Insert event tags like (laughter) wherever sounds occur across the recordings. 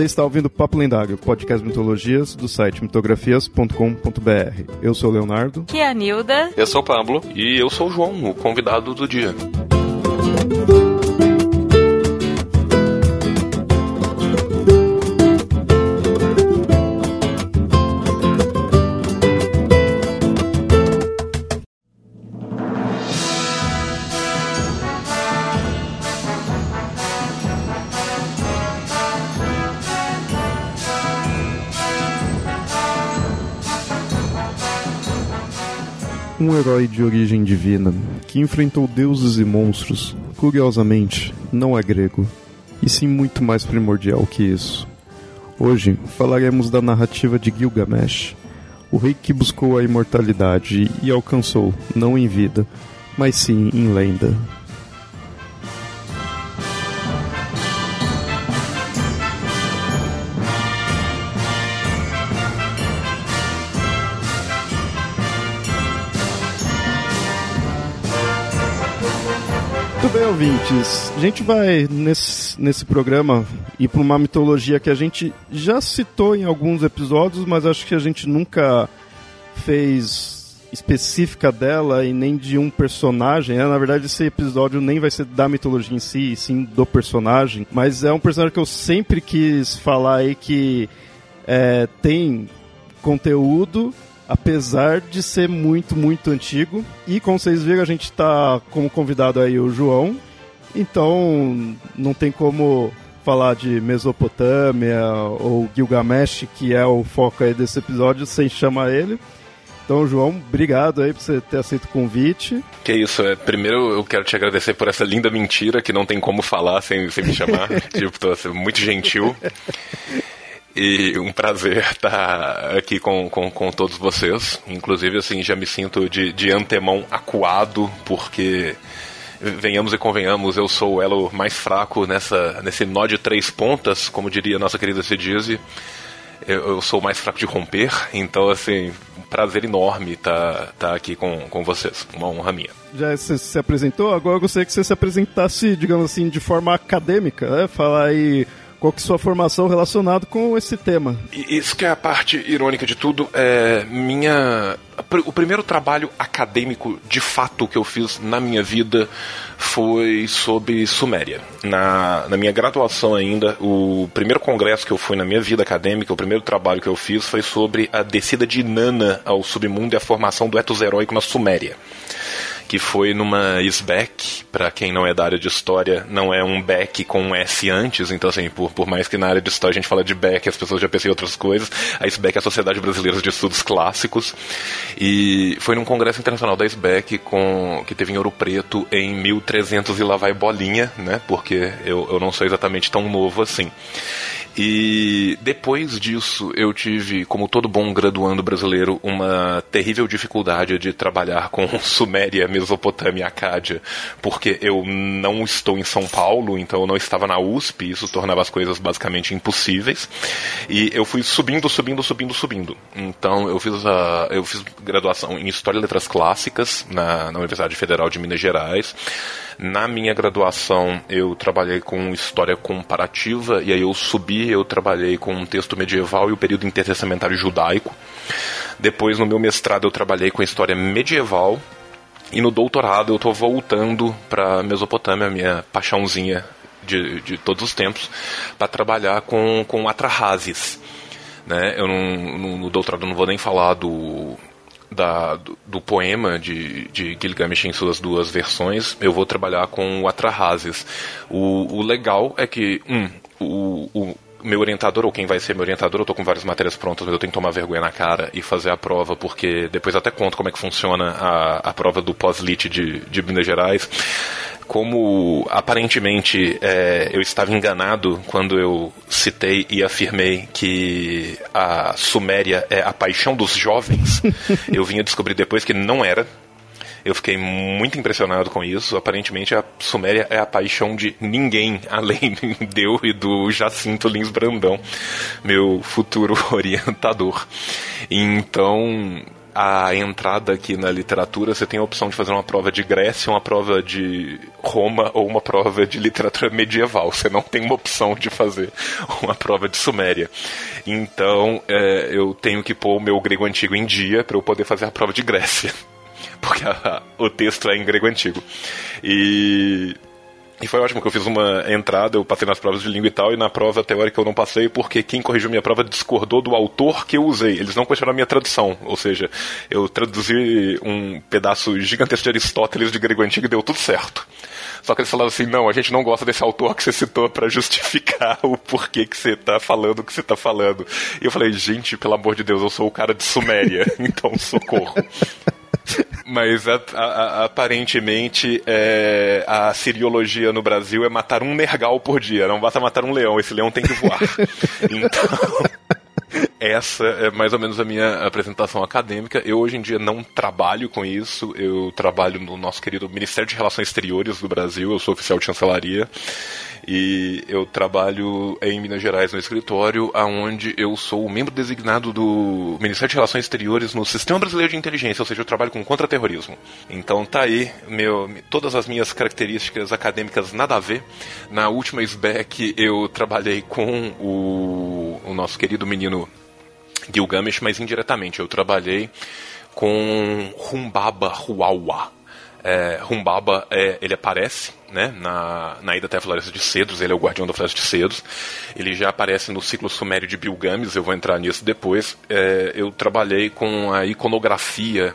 Você está ouvindo Papo Lendário, podcast mitologias do site mitografias.com.br. Eu sou o Leonardo. Que é a Nilda. Eu sou o Pablo. E eu sou o João, o convidado do dia. Um herói de origem divina que enfrentou deuses e monstros, curiosamente, não é grego, e sim muito mais primordial que isso. Hoje falaremos da narrativa de Gilgamesh, o rei que buscou a imortalidade e alcançou, não em vida, mas sim em lenda. Ouvintes. A gente vai, nesse, nesse programa, ir para uma mitologia que a gente já citou em alguns episódios, mas acho que a gente nunca fez específica dela e nem de um personagem. Né? Na verdade, esse episódio nem vai ser da mitologia em si, sim do personagem. Mas é um personagem que eu sempre quis falar aí que é, tem conteúdo apesar de ser muito, muito antigo. E como vocês viram, a gente está como convidado aí o João. Então não tem como falar de Mesopotâmia ou Gilgamesh, que é o foco aí desse episódio, sem chamar ele. Então, João, obrigado aí por você ter aceito o convite. Que isso, é, primeiro eu quero te agradecer por essa linda mentira que não tem como falar sem, sem me chamar. (laughs) tipo, tô assim, muito gentil. E um prazer estar aqui com, com, com todos vocês. Inclusive, assim, já me sinto de, de antemão acuado, porque venhamos e convenhamos, eu sou o elo mais fraco nessa, nesse nó de três pontas, como diria nossa querida Cedise. Eu, eu sou mais fraco de romper, então, assim, um prazer enorme estar tá, tá aqui com, com vocês. Uma honra minha. Já você se apresentou, agora eu gostaria que você se apresentasse, digamos assim, de forma acadêmica, né? Falar aí qual que é sua formação relacionada com esse tema. Isso que é a parte irônica de tudo. É minha o primeiro trabalho acadêmico de fato que eu fiz na minha vida foi sobre Suméria. Na, na minha graduação ainda, o primeiro congresso que eu fui na minha vida acadêmica, o primeiro trabalho que eu fiz foi sobre a descida de Nana ao submundo e a formação do etos heróico na Suméria que foi numa SBEC, para quem não é da área de história, não é um BEC com um S antes, então assim, por, por mais que na área de história a gente fala de BEC, as pessoas já pensam em outras coisas, a SBEC é a Sociedade Brasileira de Estudos Clássicos, e foi num congresso internacional da SBEC com, que teve em Ouro Preto em 1300 e lá vai bolinha, né, porque eu, eu não sou exatamente tão novo assim. E depois disso, eu tive, como todo bom graduando brasileiro, uma terrível dificuldade de trabalhar com (laughs) Suméria, Mesopotâmia Acádia, porque eu não estou em São Paulo, então eu não estava na USP, isso tornava as coisas basicamente impossíveis. E eu fui subindo, subindo, subindo, subindo. Então eu fiz a, eu fiz graduação em História e Letras Clássicas na, na Universidade Federal de Minas Gerais. Na minha graduação, eu trabalhei com história comparativa, e aí eu subi, eu trabalhei com um texto medieval e o período intertestamentário judaico. Depois, no meu mestrado, eu trabalhei com história medieval. E no doutorado, eu estou voltando para Mesopotâmia, minha paixãozinha de, de todos os tempos, para trabalhar com, com Atrahasis. Né? Eu não, no, no doutorado não vou nem falar do da, do, do, poema de, de Gilgamesh em suas duas versões, eu vou trabalhar com o Atrahasis. O, o legal é que, um, o, o meu orientador, ou quem vai ser meu orientador, eu tô com várias matérias prontas, mas eu tenho que tomar vergonha na cara e fazer a prova, porque depois até conto como é que funciona a, a prova do pós-lit de, de Minas Gerais como aparentemente é, eu estava enganado quando eu citei e afirmei que a Suméria é a paixão dos jovens, (laughs) eu vinha descobrir depois que não era. Eu fiquei muito impressionado com isso. Aparentemente, a Suméria é a paixão de ninguém (laughs) além de eu e do Jacinto Lins Brandão, meu futuro (laughs) orientador. Então, a entrada aqui na literatura, você tem a opção de fazer uma prova de Grécia, uma prova de Roma ou uma prova de literatura medieval. Você não tem uma opção de fazer uma prova de Suméria. Então, é, eu tenho que pôr o meu grego antigo em dia para eu poder fazer a prova de Grécia. Porque a, o texto é em grego antigo. E e foi ótimo que eu fiz uma entrada, eu passei nas provas de língua e tal, e na prova teórica eu não passei porque quem corrigiu minha prova discordou do autor que eu usei. Eles não questionaram a minha tradução. Ou seja, eu traduzi um pedaço gigantesco de Aristóteles de grego antigo e deu tudo certo. Só que eles falaram assim: não, a gente não gosta desse autor que você citou para justificar (laughs) o porquê que você tá falando o que você tá falando. E eu falei: gente, pelo amor de Deus, eu sou o cara de Suméria, (laughs) então socorro. Mas a, a, aparentemente é, a siriologia no Brasil é matar um nergal por dia. Não basta matar um leão, esse leão tem que voar. (laughs) então. Essa é mais ou menos a minha apresentação acadêmica. Eu hoje em dia não trabalho com isso. Eu trabalho no nosso querido Ministério de Relações Exteriores do Brasil. Eu sou oficial de chancelaria. E eu trabalho em Minas Gerais no escritório, aonde eu sou o membro designado do Ministério de Relações Exteriores no Sistema Brasileiro de Inteligência, ou seja, eu trabalho com contra-terrorismo. Então tá aí, meu, todas as minhas características acadêmicas nada a ver. Na última SBEC eu trabalhei com o, o nosso querido menino Gilgamesh, mas indiretamente eu trabalhei com Humbaba Huawa é, Humbaba, é, ele aparece né, na, na ida até a Floresta de Cedros, ele é o guardião da Floresta de Cedros. Ele já aparece no ciclo sumério de Bilgames, eu vou entrar nisso depois. É, eu trabalhei com a iconografia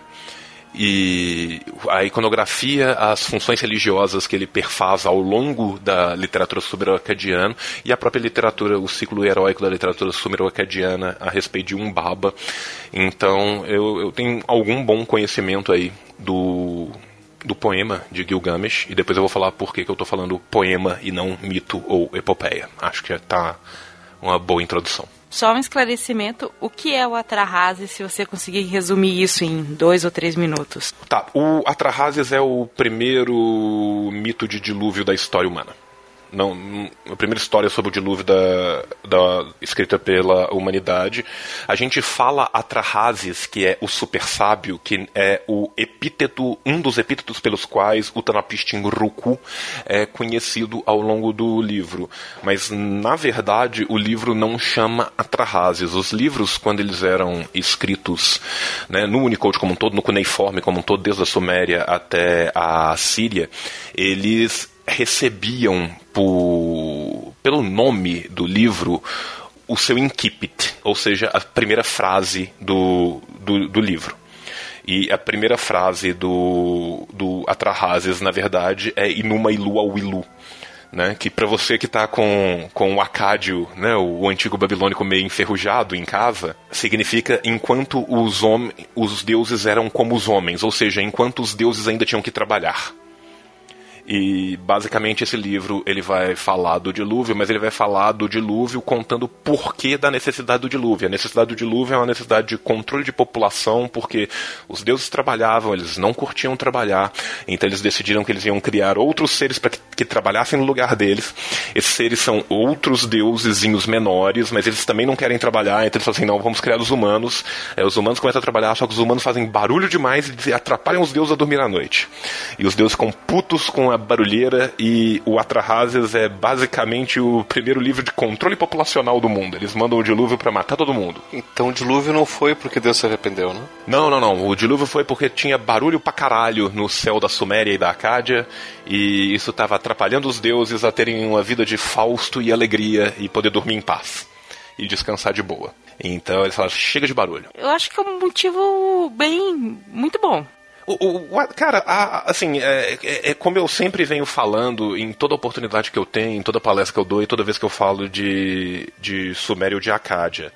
e a iconografia, as funções religiosas que ele perfaz ao longo da literatura sumero-acadiana e a própria literatura, o ciclo heróico da literatura sumero-acadiana a respeito de Umbaba. Então eu, eu tenho algum bom conhecimento aí do do poema de Gilgamesh e depois eu vou falar por que, que eu estou falando poema e não mito ou epopeia. Acho que está uma boa introdução. Só um esclarecimento, o que é o Atrahasis, se você conseguir resumir isso em dois ou três minutos? Tá, o Atrahasis é o primeiro mito de dilúvio da história humana não, a primeira história sobre o dilúvio da, da, escrita pela humanidade. A gente fala Atrahasis, que é o super sábio, que é o epíteto, um dos epítetos pelos quais o Tanapistin Ruku é conhecido ao longo do livro. Mas, na verdade, o livro não chama Atrahasis. Os livros, quando eles eram escritos né, no Unicode como um todo, no cuneiforme como um todo, desde a Suméria até a Síria, eles recebiam por, pelo nome do livro o seu incipit, ou seja, a primeira frase do, do, do livro. E a primeira frase do, do Atrahasis, na verdade, é Inuma Ilu ao Ilu. Né, que para você que está com, com o Acádio, né, o antigo babilônico meio enferrujado em casa, significa enquanto os, os deuses eram como os homens, ou seja, enquanto os deuses ainda tinham que trabalhar. E basicamente esse livro ele vai falar do dilúvio, mas ele vai falar do dilúvio contando o porquê da necessidade do dilúvio. A necessidade do dilúvio é uma necessidade de controle de população, porque os deuses trabalhavam, eles não curtiam trabalhar, então eles decidiram que eles iam criar outros seres para que, que, trabalhassem no lugar deles. Esses seres são outros deusezinhos menores, mas eles também não querem trabalhar, então eles falam assim: não, vamos criar os humanos. É, os humanos começam a trabalhar, só que os humanos fazem barulho demais e atrapalham os deuses a dormir à noite. E os deuses ficam putos com a a barulheira e o Atrahasis é basicamente o primeiro livro de controle populacional do mundo. Eles mandam o dilúvio para matar todo mundo. Então o dilúvio não foi porque Deus se arrependeu, né? Não, não, não. O dilúvio foi porque tinha barulho pra caralho no céu da Suméria e da Acádia e isso estava atrapalhando os deuses a terem uma vida de fausto e alegria e poder dormir em paz e descansar de boa. Então eles falaram, chega de barulho. Eu acho que é um motivo bem muito bom. O, o, cara, a, assim, é, é, é, como eu sempre venho falando em toda oportunidade que eu tenho, em toda palestra que eu dou e toda vez que eu falo de, de Sumério de Acádia.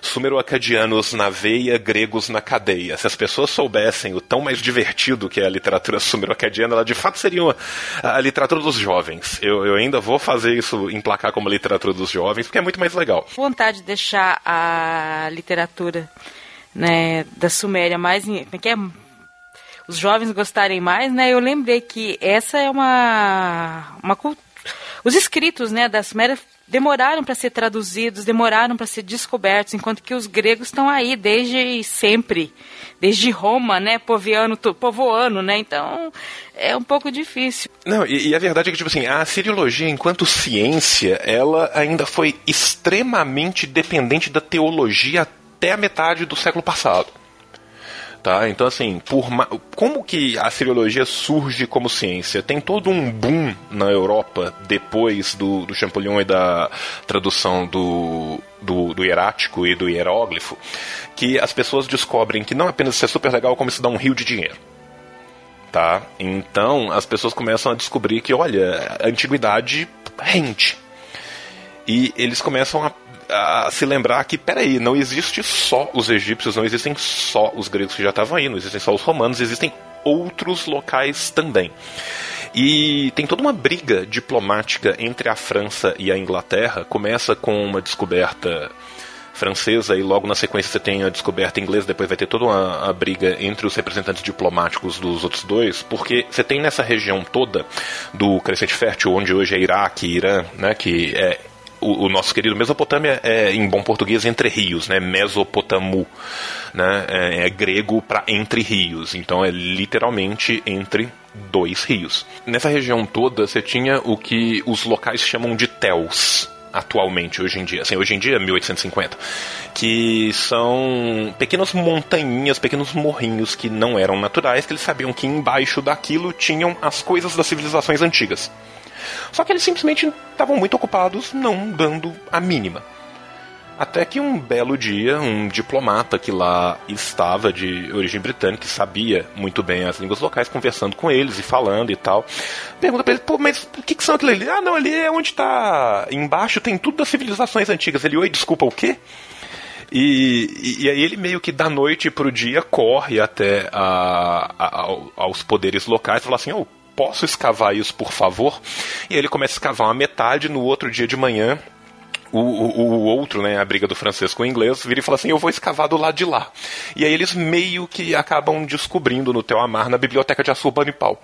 Sumero-acadianos na veia, gregos na cadeia. Se as pessoas soubessem o tão mais divertido que é a literatura sumero-acadiana, ela de fato seria uma, a literatura dos jovens. Eu, eu ainda vou fazer isso, emplacar como literatura dos jovens, porque é muito mais legal. Vontade de deixar a literatura né, da Suméria mais. É que é os jovens gostarem mais, né? Eu lembrei que essa é uma, uma os escritos, né, da Suméria demoraram para ser traduzidos, demoraram para ser descobertos, enquanto que os gregos estão aí desde sempre, desde Roma, né, povoando, povoando, né? Então é um pouco difícil. Não, e, e, a verdade é que tipo assim, a siriologia enquanto ciência, ela ainda foi extremamente dependente da teologia até a metade do século passado. Tá? Então, assim, por como que a siriologia surge como ciência? Tem todo um boom na Europa depois do, do Champollion e da tradução do, do, do hierático e do hieróglifo, que as pessoas descobrem que não apenas isso é super legal, como isso dá um rio de dinheiro. Tá? Então, as pessoas começam a descobrir que, olha, a antiguidade rende. E eles começam a a se lembrar que, peraí, não existe só os egípcios, não existem só os gregos que já estavam aí, não existem só os romanos, existem outros locais também. E tem toda uma briga diplomática entre a França e a Inglaterra. Começa com uma descoberta francesa e logo na sequência você tem a descoberta inglesa, depois vai ter toda uma, uma, briga entre os representantes diplomáticos dos outros dois, porque você tem nessa região toda do Crescente Fértil, onde hoje é Iraque Irã, né, que é o, o, nosso querido Mesopotâmia é, em bom português, entre rios, né? Mesopotamu, né? É, é grego para entre rios, então é literalmente entre dois rios. Nessa região toda, você tinha o que os locais chamam de tels, atualmente, hoje em dia, assim, hoje em dia, 1850, que são pequenas montanhas, pequenos morrinhos que não eram naturais, que eles sabiam que embaixo daquilo tinham as coisas das civilizações antigas. Só que eles simplesmente estavam muito ocupados não dando a mínima. Até que um belo dia, um diplomata que lá estava de origem britânica, que sabia muito bem as línguas locais, conversando com eles e falando e tal, pergunta pra ele, pô, mas o que, que são aquilo ali? Ah, não, ali é onde está embaixo, tem tudo das civilizações antigas. Ele, oi, desculpa, o quê? E, e, e, aí ele meio que da noite pro dia corre até a, a, aos poderes locais e fala assim, oh, posso escavar isso, por favor? E ele começa a escavar uma metade, no outro dia de manhã, o, o, o, outro, né, a briga do francês com o inglês, vira e fala assim: Eu vou escavar do lado de lá. E aí eles meio que acabam descobrindo no Teu Amar, na biblioteca de Assurbanipal.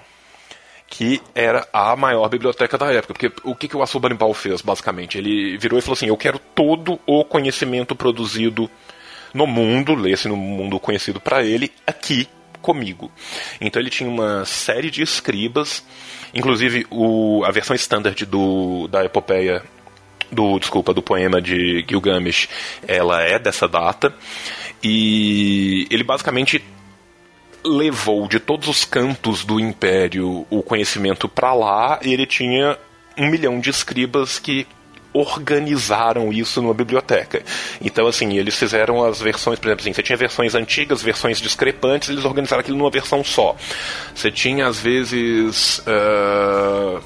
Que era a maior biblioteca da época. Porque o que, que o Assurbanipal fez, basicamente? Ele virou e falou assim: Eu quero todo o conhecimento produzido no mundo, lê-se no mundo conhecido para ele, aqui comigo. Então ele tinha uma série de escribas, inclusive o, a versão standard do, da epopeia do desculpa do poema de Gilgamesh, ela é dessa data e ele basicamente levou de todos os cantos do império o conhecimento para lá e ele tinha um milhão de escribas que organizaram isso numa biblioteca. Então, assim, eles fizeram as versões, por exemplo, assim, você tinha versões antigas, versões discrepantes, eles organizaram aquilo numa versão só. Você tinha, às vezes. Uh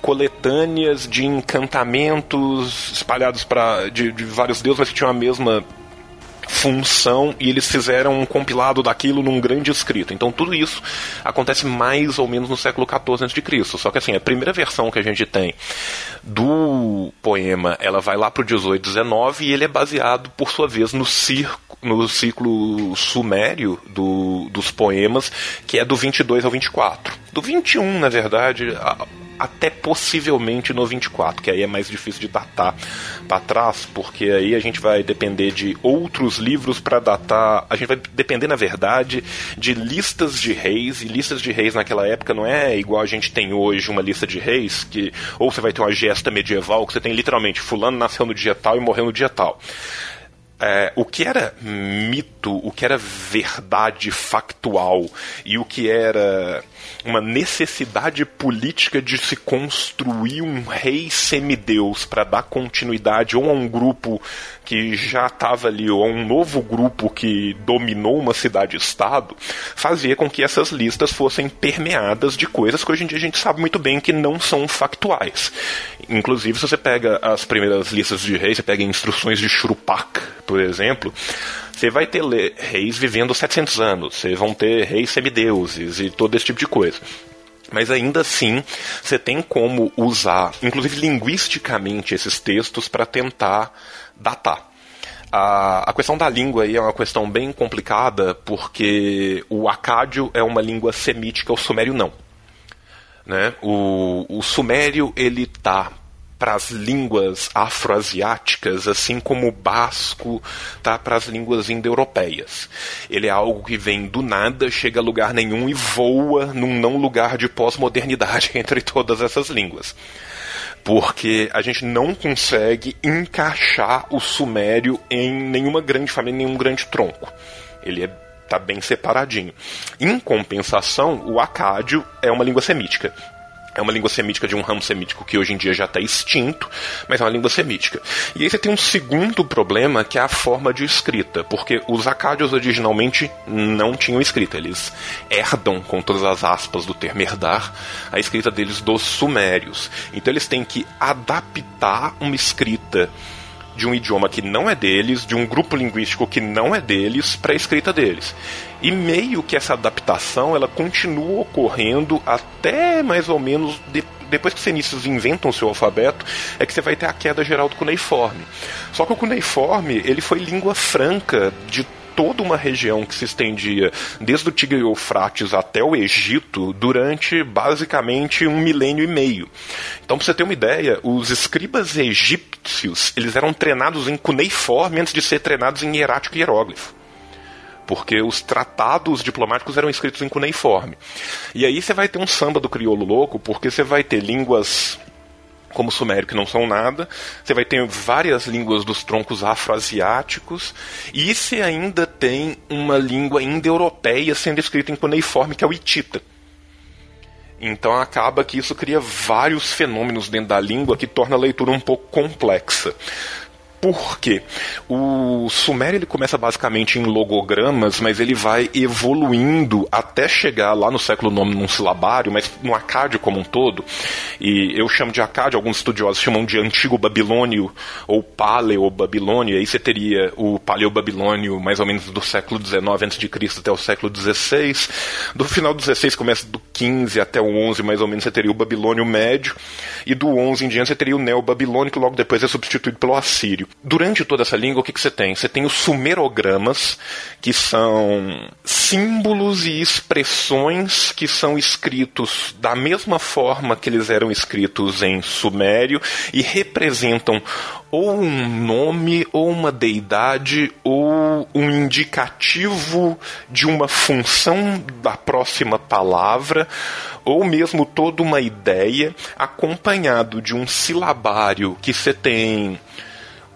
coletâneas de encantamentos espalhados para de, de, vários deuses, mas que tinham a mesma função e eles fizeram um compilado daquilo num grande escrito. Então tudo isso acontece mais ou menos no século XIV a.C. Só que assim, a primeira versão que a gente tem do poema, ela vai lá para o 18, 19 e ele é baseado, por sua vez, no circo no ciclo sumério do, dos poemas, que é do 22 ao 24. Do 21, na verdade, até possivelmente no 24, que aí é mais difícil de datar para trás, porque aí a gente vai depender de outros livros para datar. A gente vai depender, na verdade, de listas de reis, e listas de reis naquela época não é igual a gente tem hoje uma lista de reis, que ou você vai ter uma gesta medieval, que você tem literalmente fulano nasceu no dia tal e morreu no dia tal. É, o que era mito, o que era verdade factual e o que era uma necessidade política de se construir um rei semideus para dar continuidade ou a um grupo que já estava ali ou a um novo grupo que dominou uma cidade-estado, fazia com que essas listas fossem permeadas de coisas que hoje em dia a gente sabe muito bem que não são factuais. Inclusive, se você pega as primeiras listas de reis, você pega instruções de Shrupak, por exemplo, você vai ter reis vivendo 700 anos, você vão ter reis semideuses e todo esse tipo de coisa. Mas ainda assim, você tem como usar, inclusive linguisticamente, esses textos para tentar datar. A, a questão da língua aí é uma questão bem complicada, porque o acádio é uma língua semítica, o sumério não. Né? O, o sumério ele está para as línguas afroasiáticas, assim como o basco tá para as línguas indo-europeias. Ele é algo que vem do nada, chega a lugar nenhum e voa num não lugar de pós-modernidade (laughs) entre todas essas línguas porque a gente não consegue encaixar o sumério em nenhuma grande família, nenhum grande tronco. Ele é tá bem separadinho. Em compensação, o acádio é uma língua semítica. É uma língua semítica de um ramo semítico que hoje em dia já está extinto, mas é uma língua semítica. E aí você tem um segundo problema que é a forma de escrita, porque os acádios originalmente não tinham escrita, eles herdam, com todas as aspas do termo herdar, a escrita deles dos sumérios. Então eles têm que adaptar uma escrita de um idioma que não é deles, de um grupo linguístico que não é deles, para a escrita deles. E meio que essa adaptação ela continua ocorrendo até mais ou menos de, depois que os fenícios inventam o seu alfabeto, é que você vai ter a queda geral do cuneiforme. Só que o cuneiforme ele foi língua franca de toda uma região que se estendia desde o Tigre e Eufrates até o Egito durante basicamente um milênio e meio. Então, para você ter uma ideia, os escribas egípcios eles eram treinados em cuneiforme antes de ser treinados em hierático e hieróglifo porque os tratados diplomáticos eram escritos em cuneiforme. E aí você vai ter um samba do crioulo louco, porque você vai ter línguas como o sumério, que não são nada. Você vai ter várias línguas dos troncos afroasiáticos. E você ainda tem uma língua indo-europeia sendo escrita em cuneiforme, que é o hitita. Então acaba que isso cria vários fenômenos dentro da língua que torna a leitura um pouco complexa. Por quê? O Sumério ele começa basicamente em logogramas, mas ele vai evoluindo até chegar lá no século IX num silabário, mas no Acádio como um todo. E eu chamo de Acádio, alguns estudiosos chamam de Antigo Babilônio ou Paleo-Babilônio. Aí você teria o Paleo-Babilônio mais ou menos do século XIX a.C. até o século XVI. Do final do XVI, começa do 15 até o 11, mais ou menos, você teria o Babilônio Médio. E do 11 em diante você teria o Neo-Babilônio, que logo depois é substituído pelo Assírio durante toda essa língua, o que, que você tem? Você tem os sumerogramas, que são símbolos e expressões que são escritos da mesma forma que eles eram escritos em Sumério e representam ou um nome, ou uma deidade, ou um indicativo de uma função da próxima palavra, ou mesmo toda uma ideia, acompanhado de um silabário que você tem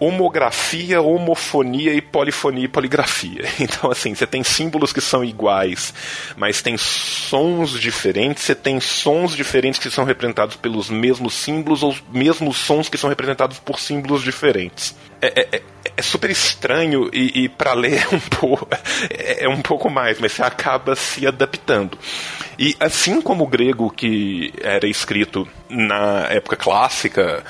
homografia, homofonia e polifonia e poligrafia. (laughs) Então, assim, você tem símbolos que são iguais, mas tem sons diferentes, você tem sons diferentes que são representados pelos mesmos símbolos ou mesmos sons que são representados por símbolos diferentes. É, é, é, é super estranho e, e para ler é um, pouco, é, é um pouco mais, mas você acaba se adaptando. E assim como o grego que era escrito na época clássica,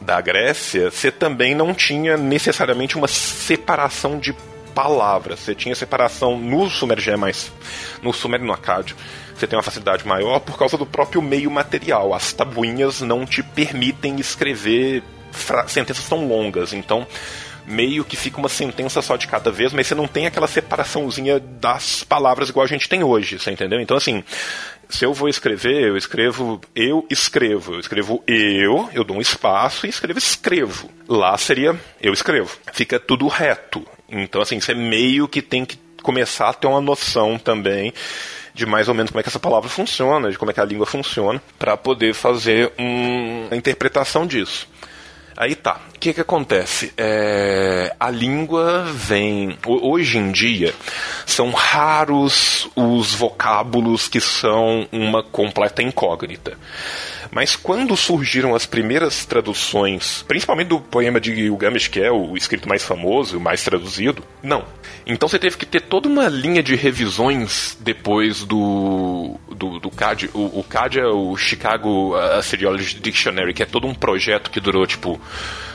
da Grécia, você também não tinha necessariamente uma separação de palavras. Você tinha separação no Sumério é mais. No Sumério e no Acádio. Você tem uma facilidade maior por causa do próprio meio material. As tabuinhas não te permitem escrever sentenças tão longas. Então, meio que fica uma sentença só de cada vez, mas você não tem aquela separaçãozinha das palavras igual a gente tem hoje, você entendeu? Então, assim, se eu vou escrever, eu escrevo eu escrevo. Eu escrevo eu, eu dou um espaço e escrevo escrevo. Lá seria eu escrevo. Fica tudo reto. Então, assim, você meio que tem que começar a ter uma noção também de mais ou menos como é que essa palavra funciona, de como é que a língua funciona, para poder fazer um, uma interpretação disso. Aí tá. O que que acontece? É, a língua vem. Hoje em dia, são raros os vocábulos que são uma completa incógnita. Mas quando surgiram as primeiras traduções, principalmente do poema de Gilgamesh, que é o escrito mais famoso, o mais traduzido, não. Então você teve que ter toda uma linha de revisões depois do, do, do CAD. O, o CAD é o Chicago Assyriology Dictionary, que é todo um projeto que durou, tipo,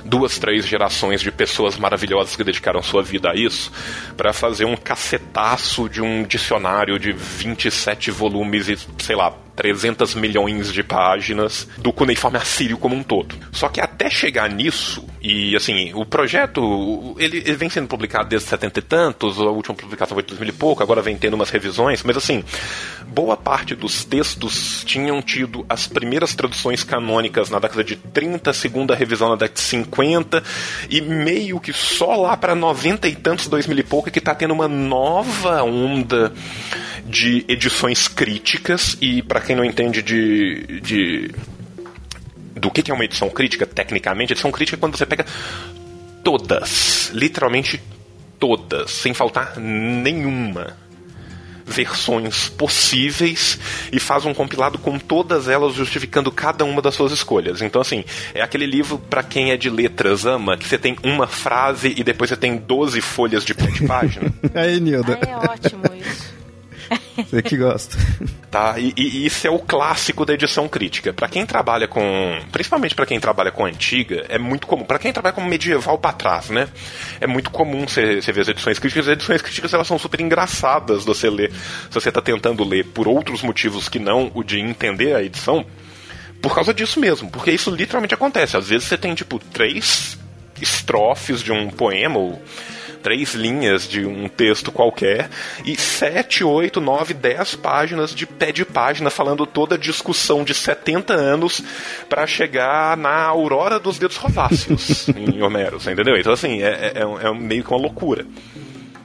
duas, três gerações de pessoas maravilhosas que dedicaram sua vida a isso, para fazer um cacetaço de um dicionário de 27 volumes e, sei lá, 300 milhões de páginas do cuneiforme assírio como um todo. Só que até chegar nisso, e assim, o projeto, ele, ele vem sendo publicado desde 70 e tantos, a última publicação foi de 2000 e pouco, agora vem tendo umas revisões, mas assim, boa parte dos textos tinham tido as primeiras traduções canônicas na década de 30, segunda revisão na década de 50, e meio que só lá para 90 e tantos, 2000 e pouco, é que está tendo uma nova onda de edições críticas, e para quem não entende de, de do que é uma edição crítica, tecnicamente, edição crítica é quando você pega todas, literalmente todas, sem faltar nenhuma versões possíveis e faz um compilado com todas elas justificando cada uma das suas escolhas. Então assim, é aquele livro para quem é de letras ama, que você tem uma frase e depois você tem 12 folhas de página. (laughs) Aí, Nilda. Ah, é ótimo isso. (laughs) Você que gosta. Tá, e, e, isso é o clássico da edição crítica. Para quem trabalha com, principalmente para quem trabalha com antiga, é muito comum. Para quem trabalha com medieval para trás, né? É muito comum você ver as edições críticas. As edições críticas elas são super engraçadas você ler. Se você tá tentando ler por outros motivos que não o de entender a edição, por causa disso mesmo, porque isso literalmente acontece. Às vezes você tem tipo três estrofes de um poema ou três linhas de um texto qualquer e sete, oito, nove, dez páginas de pé de página falando toda a discussão de 70 anos para chegar na aurora dos dedos rosáceos (laughs) em Homero, entendeu? Então, assim, é, é, é, meio que uma loucura.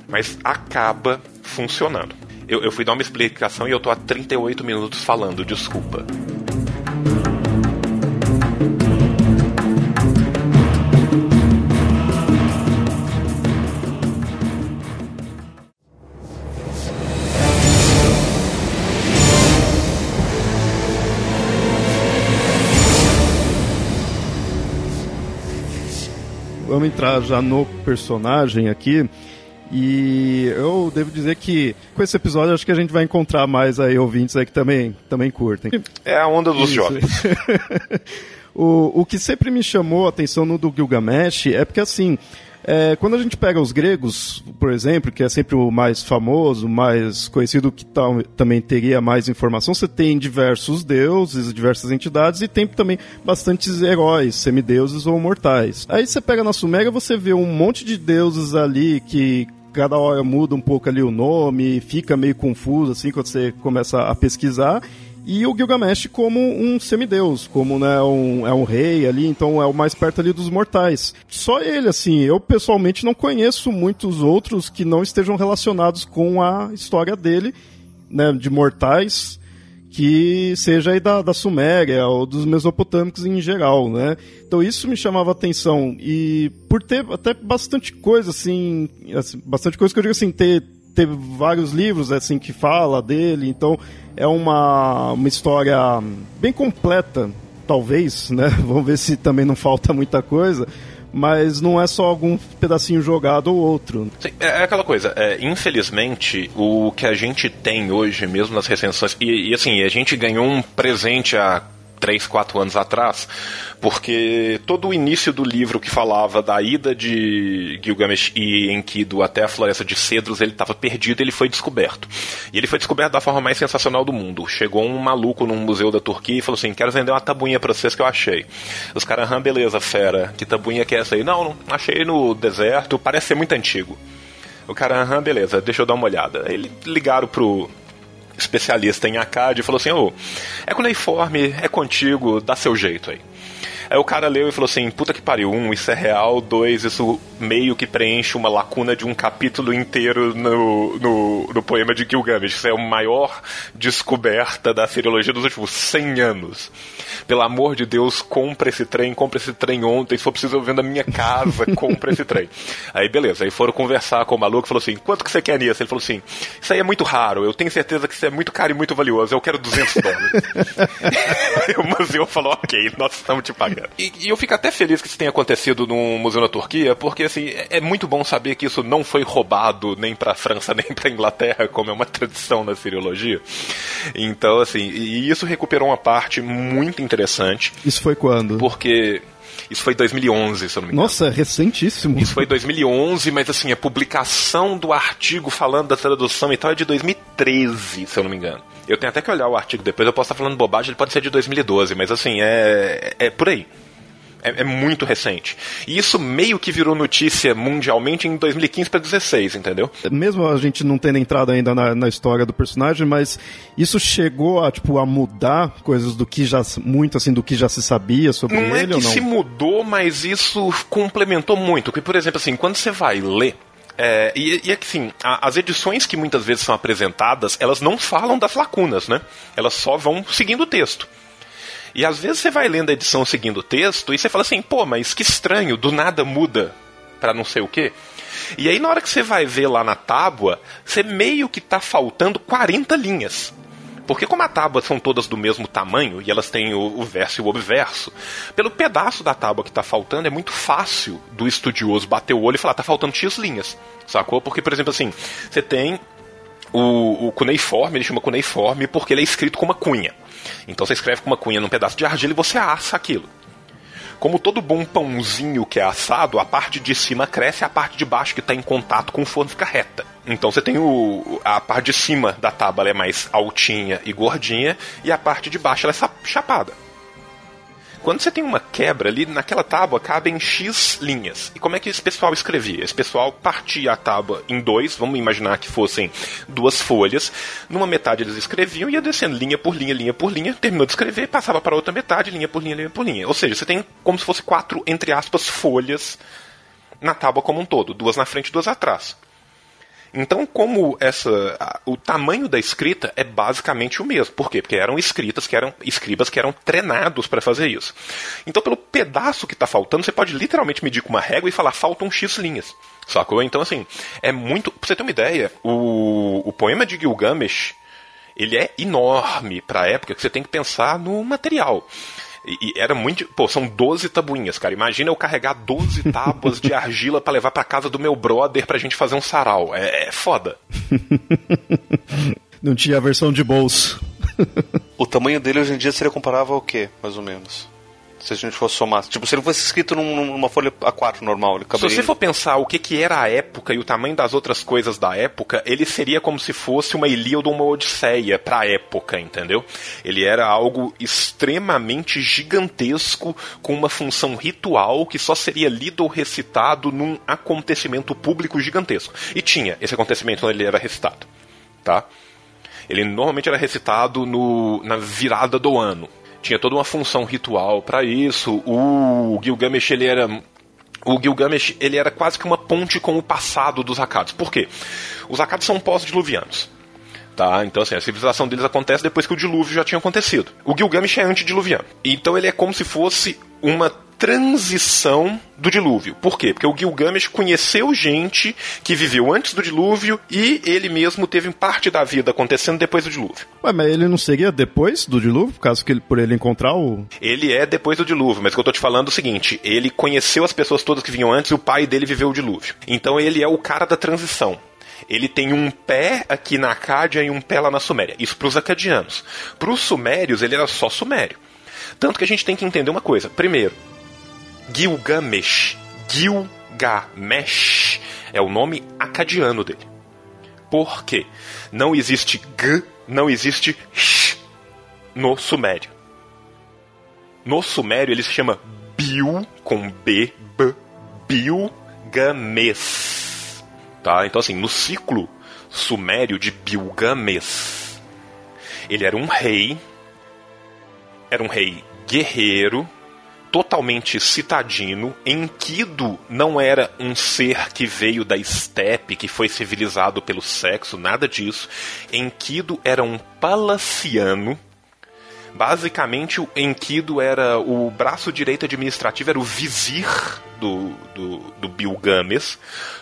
Mas acaba funcionando. Eu, eu fui dar uma explicação e eu tô há 38 minutos falando, desculpa. Vamos entrar já no personagem aqui. E eu devo dizer que com esse episódio acho que a gente vai encontrar mais aí ouvintes aí que também, também curtem. É a onda dos jovens. (laughs) o, o que sempre me chamou a atenção no do Gilgamesh é porque assim, é, quando a gente pega os gregos, por exemplo, que é sempre o mais famoso, mais conhecido, que também teria mais informação, você tem diversos deuses, diversas entidades e tem também bastantes heróis, semideuses ou mortais. Aí você pega na Suméria, você vê um monte de deuses ali que cada hora muda um pouco ali o nome, fica meio confuso assim quando você começa a pesquisar e o Gilgamesh como um semideus, como né, um, é um rei ali, então é o mais perto ali dos mortais. Só ele, assim, eu pessoalmente não conheço muitos outros que não estejam relacionados com a história dele, né, de mortais, que seja aí da, da Suméria ou dos Mesopotâmicos em geral, né? Então isso me chamava atenção e por ter até bastante coisa assim, assim bastante coisa que eu digo assim, ter teve vários livros assim que fala dele, então é uma, uma história bem completa, talvez, né? (laughs) Vamos ver se também não falta muita coisa mas não é só algum pedacinho jogado ou outro. Sim, é, é aquela coisa, é, infelizmente, o que a gente tem hoje, mesmo nas recensões, e, e assim, a gente ganhou um presente há três, quatro anos atrás, porque todo o início do livro que falava da ida de Gilgamesh e Enkidu até a floresta de cedros, ele estava perdido, ele foi descoberto. E ele foi descoberto da forma mais sensacional do mundo. Chegou um maluco num museu da Turquia e falou assim: "Quero vender uma tabuinha para vocês que eu achei". Os caras, ah, beleza, fera. Que tabuinha que é essa aí? Não, não, achei no deserto, parece ser muito antigo. O cara, aham, beleza, deixa eu dar uma olhada. Aí ligaram pro especialista em ACAD, falou assim: Ô, oh, é cuneiforme, é contigo, dá seu jeito aí. Aí o cara leu e falou assim: puta que pariu, um, isso é real, dois, isso meio que preenche uma lacuna de um capítulo inteiro no, no, no poema de Gilgamesh. Isso é a maior descoberta da seriologia dos últimos 100 anos. Pelo amor de Deus, compra esse trem, compra esse trem ontem, se for preciso eu vendo a minha casa, (laughs) compra esse trem. Aí beleza, aí foram conversar com o maluco e falou assim: quanto que você quer nisso? Ele falou assim: isso aí é muito raro, eu tenho certeza que isso é muito caro e muito valioso, eu quero 200 dólares. (laughs) (laughs) o museu falou: ok, nós estamos te pagando. E, e, eu fico até feliz que isso tenha acontecido no museu na Turquia, porque assim, é, é muito bom saber que isso não foi roubado nem para França (laughs) nem para Inglaterra, como é uma tradição na siriologia. Então, assim, e isso recuperou uma parte muito interessante. Isso foi quando? Porque Isso foi 2011, se eu não me engano. Nossa, é recentíssimo. Isso foi 2011, mas assim, a publicação do artigo falando da tradução e tal é de 2013, se eu não me engano. Eu tenho até que olhar o artigo depois, eu posso estar falando bobagem, ele pode ser de 2012, mas assim, é, é por aí. É, é, muito recente. E isso meio que virou notícia mundialmente em 2015 para 2016, entendeu? Mesmo a gente não tendo entrado ainda na, na, história do personagem, mas isso chegou a, tipo, a mudar coisas do que já, muito assim, do que já se sabia sobre não é ele é ou não? se mudou, mas isso complementou muito. Porque, por exemplo, assim, quando você vai ler é, e, e assim, a, as edições que muitas vezes são apresentadas, elas não falam das lacunas, né? Elas só vão seguindo o texto. E às vezes você vai lendo a edição seguindo o texto e você fala assim, pô, mas que estranho, do nada muda para não sei o quê. E aí na hora que você vai ver lá na tábua, você meio que tá faltando 40 linhas. Porque como a tábua são todas do mesmo tamanho e elas têm o, o verso e o obverso, pelo pedaço da tábua que está faltando é muito fácil do estudioso bater o olho e falar tá faltando X linhas, sacou? Porque, por exemplo, assim, você tem o, o cuneiforme, ele chama cuneiforme porque ele é escrito com uma cunha. Então você escreve com uma cunha num pedaço de argila e você assa aquilo. Como todo bom pãozinho que é assado, a parte de cima cresce e a parte de baixo que está em contato com o forno fica reta. Então você tem o, a parte de cima da tábua é mais altinha e gordinha e a parte de baixo ela é chapada. Quando você tem uma quebra ali, naquela tábua cabem X linhas. E como é que esse pessoal escrevia? Esse pessoal partia a tábua em dois, vamos imaginar que fossem duas folhas. Numa metade eles escreviam e ia descendo linha por linha, linha por linha. Terminou de escrever, passava para outra metade, linha por linha, linha por linha. Ou seja, você tem como se fosse quatro, entre aspas, folhas na tábua como um todo. Duas na frente duas atrás. Então, como essa, o tamanho da escrita é basicamente o mesmo. Por quê? Porque eram escritas que eram escribas que eram treinados para fazer isso. Então, pelo pedaço que está faltando, você pode literalmente medir com uma régua e falar faltam X linhas. Sacou? Então, assim, é muito. Pra você ter uma ideia, o, o poema de Gilgamesh ele é enorme para a época que você tem que pensar no material. E, e, era muito. Pô, são 12 tabuinhas, cara. Imagina eu carregar 12 tábuas de argila para levar para casa do meu brother pra gente fazer um sarau. É, é foda. Não tinha a versão de bolso. o tamanho dele hoje em dia seria comparável ao quê, mais ou menos? Se a gente fosse somar. Tipo, se ele fosse escrito num, numa folha A4 normal, ele caberia... Se você for pensar o que, que era a época e o tamanho das outras coisas da época, ele seria como se fosse uma Ilíada ou uma Odisseia pra época, entendeu? Ele era algo extremamente gigantesco, com uma função ritual que só seria lido ou recitado num acontecimento público gigantesco. E tinha esse acontecimento onde ele era recitado, tá? Ele normalmente era recitado no, na virada do ano tinha toda uma função ritual para isso. O Gilgamesh ele era o Gilgamesh ele era quase que uma ponte com o passado dos Akkads. Por quê? Os Akkads são pós-diluvianos. Tá? Então, assim, a civilização deles acontece depois que o dilúvio já tinha acontecido. O Gilgamesh é antediluviano. Então, ele é como se fosse uma transição do dilúvio. Por quê? Porque o Gilgamesh conheceu gente que viveu antes do dilúvio e ele mesmo teve parte da vida acontecendo depois do dilúvio. Ué, mas ele não seria depois do dilúvio, caso que ele, por ele encontrar o. Ele é depois do dilúvio, mas o que eu tô te falando é o seguinte: ele conheceu as pessoas todas que vinham antes e o pai dele viveu o dilúvio. Então ele é o cara da transição ele tem um pé aqui na Acádia e um pé lá na Suméria. Isso para os acadianos. Para os sumérios, ele era só sumério. Tanto que a gente tem que entender uma coisa. Primeiro, Gilgamesh. Gilgamesh é o nome acadiano dele. Por quê? Não existe G, não existe Sh no sumério. No sumério ele se chama Bil, com B, B, Bilgames. Tá? Então assim, no ciclo sumério de Bilgames, ele era um rei, era um rei guerreiro, totalmente citadino. Enkidu não era um ser que veio da estepe, que foi civilizado pelo sexo, nada disso. Enkidu era um palaciano. Basicamente, o Enkidu era o braço direito administrativo, era o vizir do, do, do Bilgames,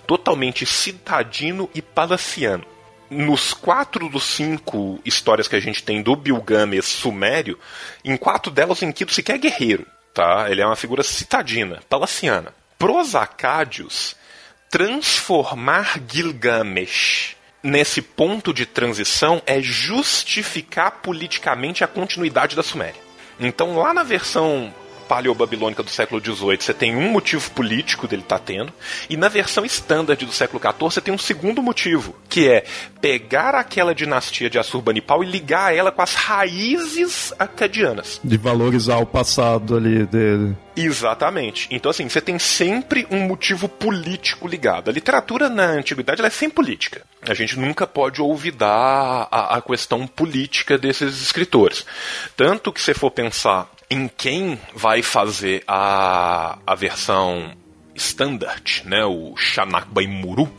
totalmente citadino e palaciano nos quatro dos cinco histórias que a gente tem do Bilgames sumério, em quatro delas o Enkidu sequer é guerreiro tá? Ele é uma figura citadina, palaciana. Pros acádios, transformar Gilgamesh nesse ponto de transição é justificar politicamente a continuidade da Suméria. Então, lá na versão paleobabilônica do século XVIII, você tem um motivo político dele estar tá tendo, e na versão standard do século XIV, você tem um segundo motivo, que é pegar aquela dinastia de Assurbanipal e ligar ela com as raízes acadianas. De valorizar o passado ali dele. Exatamente. Então, assim, você tem sempre um motivo político ligado. A literatura na antiguidade ela é sem política. A gente nunca pode olvidar a, a questão política desses escritores. Tanto que, se for pensar em quem vai fazer a, a versão standard, né, o Shanakbaimuru,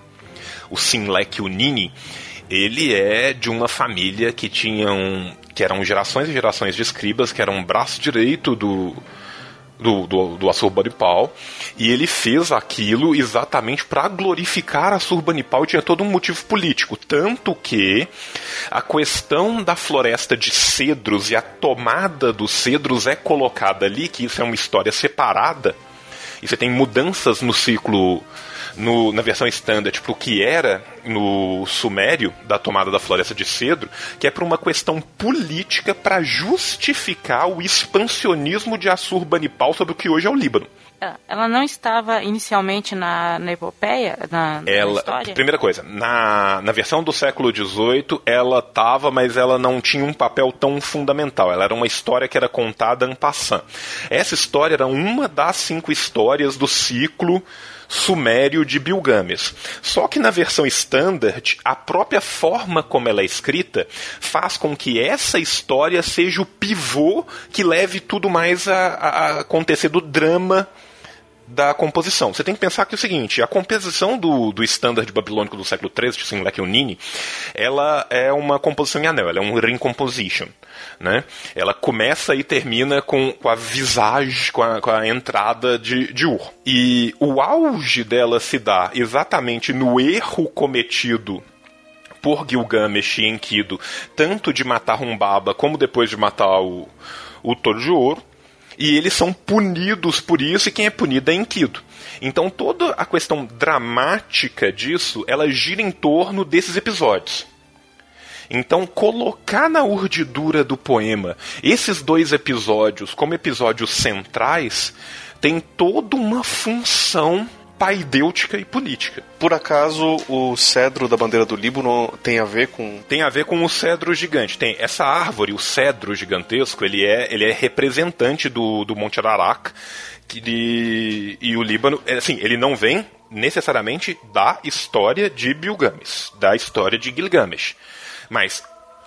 o Sinlek Unini, ele é de uma família que tinham que eram gerações e gerações de escribas, que eram um braço direito do do, do, do Assurbanipal, e ele fez aquilo exatamente para glorificar Assurbanipal e tinha todo um motivo político. Tanto que a questão da floresta de cedros e a tomada dos cedros é colocada ali, que isso é uma história separada, e você tem mudanças no ciclo no, na versão standard para o que era no Sumério, da tomada da floresta de cedro, que é por uma questão política para justificar o expansionismo de Assurbanipal sobre o que hoje é o Líbano. É, ela não estava inicialmente na, na epopeia, na, ela, na história? Primeira coisa, na, na versão do século XVIII, ela estava, mas ela não tinha um papel tão fundamental. Ela era uma história que era contada en passant. Essa história era uma das cinco histórias do ciclo sumério de Bilgames. Só que na versão standard, a própria forma como ela é escrita faz com que essa história seja o pivô que leve tudo mais a, a acontecer do drama da composição. Você tem que pensar que é o seguinte, a composição do, do standard babilônico do século XIII, de Sinlek Unini, ela é uma composição em anel, ela é um ring composition. Né? Ela começa e termina com, com a visage, com a, com a entrada de, de Ur. E o auge dela se dá exatamente no erro cometido por Gilgamesh e Enkidu, tanto de matar Humbaba como depois de matar o, o Touro de Ouro, e eles são punidos por isso, e quem é punido é Enkidu. Então toda a questão dramática disso, ela gira em torno desses episódios. Então, colocar na urdidura do poema esses dois episódios como episódios centrais tem toda uma função paidêutica e política. Por acaso o cedro da bandeira do Líbano tem a ver com tem a ver com o cedro gigante. Tem essa árvore, o cedro gigantesco, ele é ele é representante do, do Monte Ararat que, e o Líbano, é, assim, ele não vem necessariamente da história de Bilgames, da história de Gilgamesh. Mas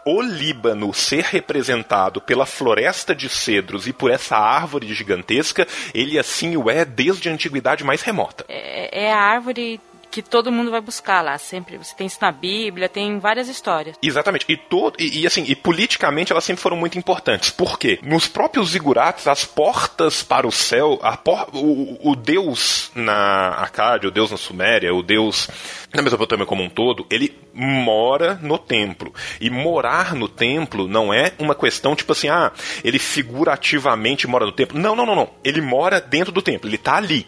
o Líbano ser representado pela floresta de cedros e por essa árvore gigantesca, ele assim o é desde a antiguidade mais remota. É, é a árvore que todo mundo vai buscar lá. Sempre você tem isso na Bíblia, tem várias histórias. Exatamente. E todo e, e, assim, e politicamente elas sempre foram muito importantes. Por quê? Nos próprios zigurates, as portas para o céu, por, o, o Deus na Acádia, o Deus na Suméria, o Deus na Mesopotâmia como um todo, ele mora no templo. E morar no templo não é uma questão tipo assim, ah, ele figurativamente mora no templo. Não, não, não, não. Ele mora dentro do templo, ele está ali.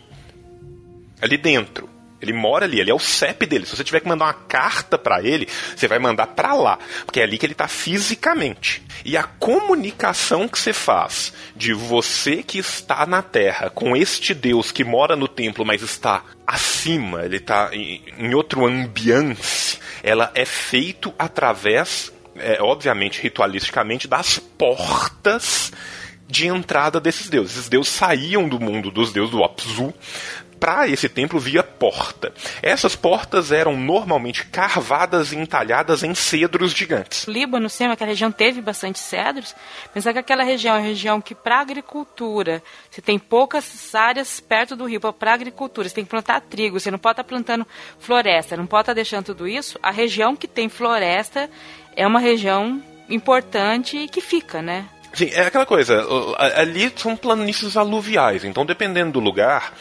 Ali dentro. Ele mora ali, ele é o CEP dele. Se você tiver que mandar uma carta para ele, você vai mandar para lá, porque é ali que ele está fisicamente. E a comunicação que você faz de você que está na Terra com este Deus que mora no templo, mas está acima, ele está em, em outro ambiente, ela é feito através, é, obviamente ritualisticamente, das portas de entrada desses deuses. Esses deuses saíam do mundo dos deuses do Apsu para esse templo via porta. Essas portas eram normalmente carvadas e entalhadas em cedros gigantes. O Líbano, sim, aquela região teve bastante cedros, pensar que aquela região é uma região que para agricultura, você tem poucas áreas perto do rio para agricultura, você tem que plantar trigo, você não pode estar tá plantando floresta, não pode estar tá deixando tudo isso. A região que tem floresta é uma região importante e que fica, né? Sim, é aquela coisa, ali são planícies aluviais, então dependendo do lugar,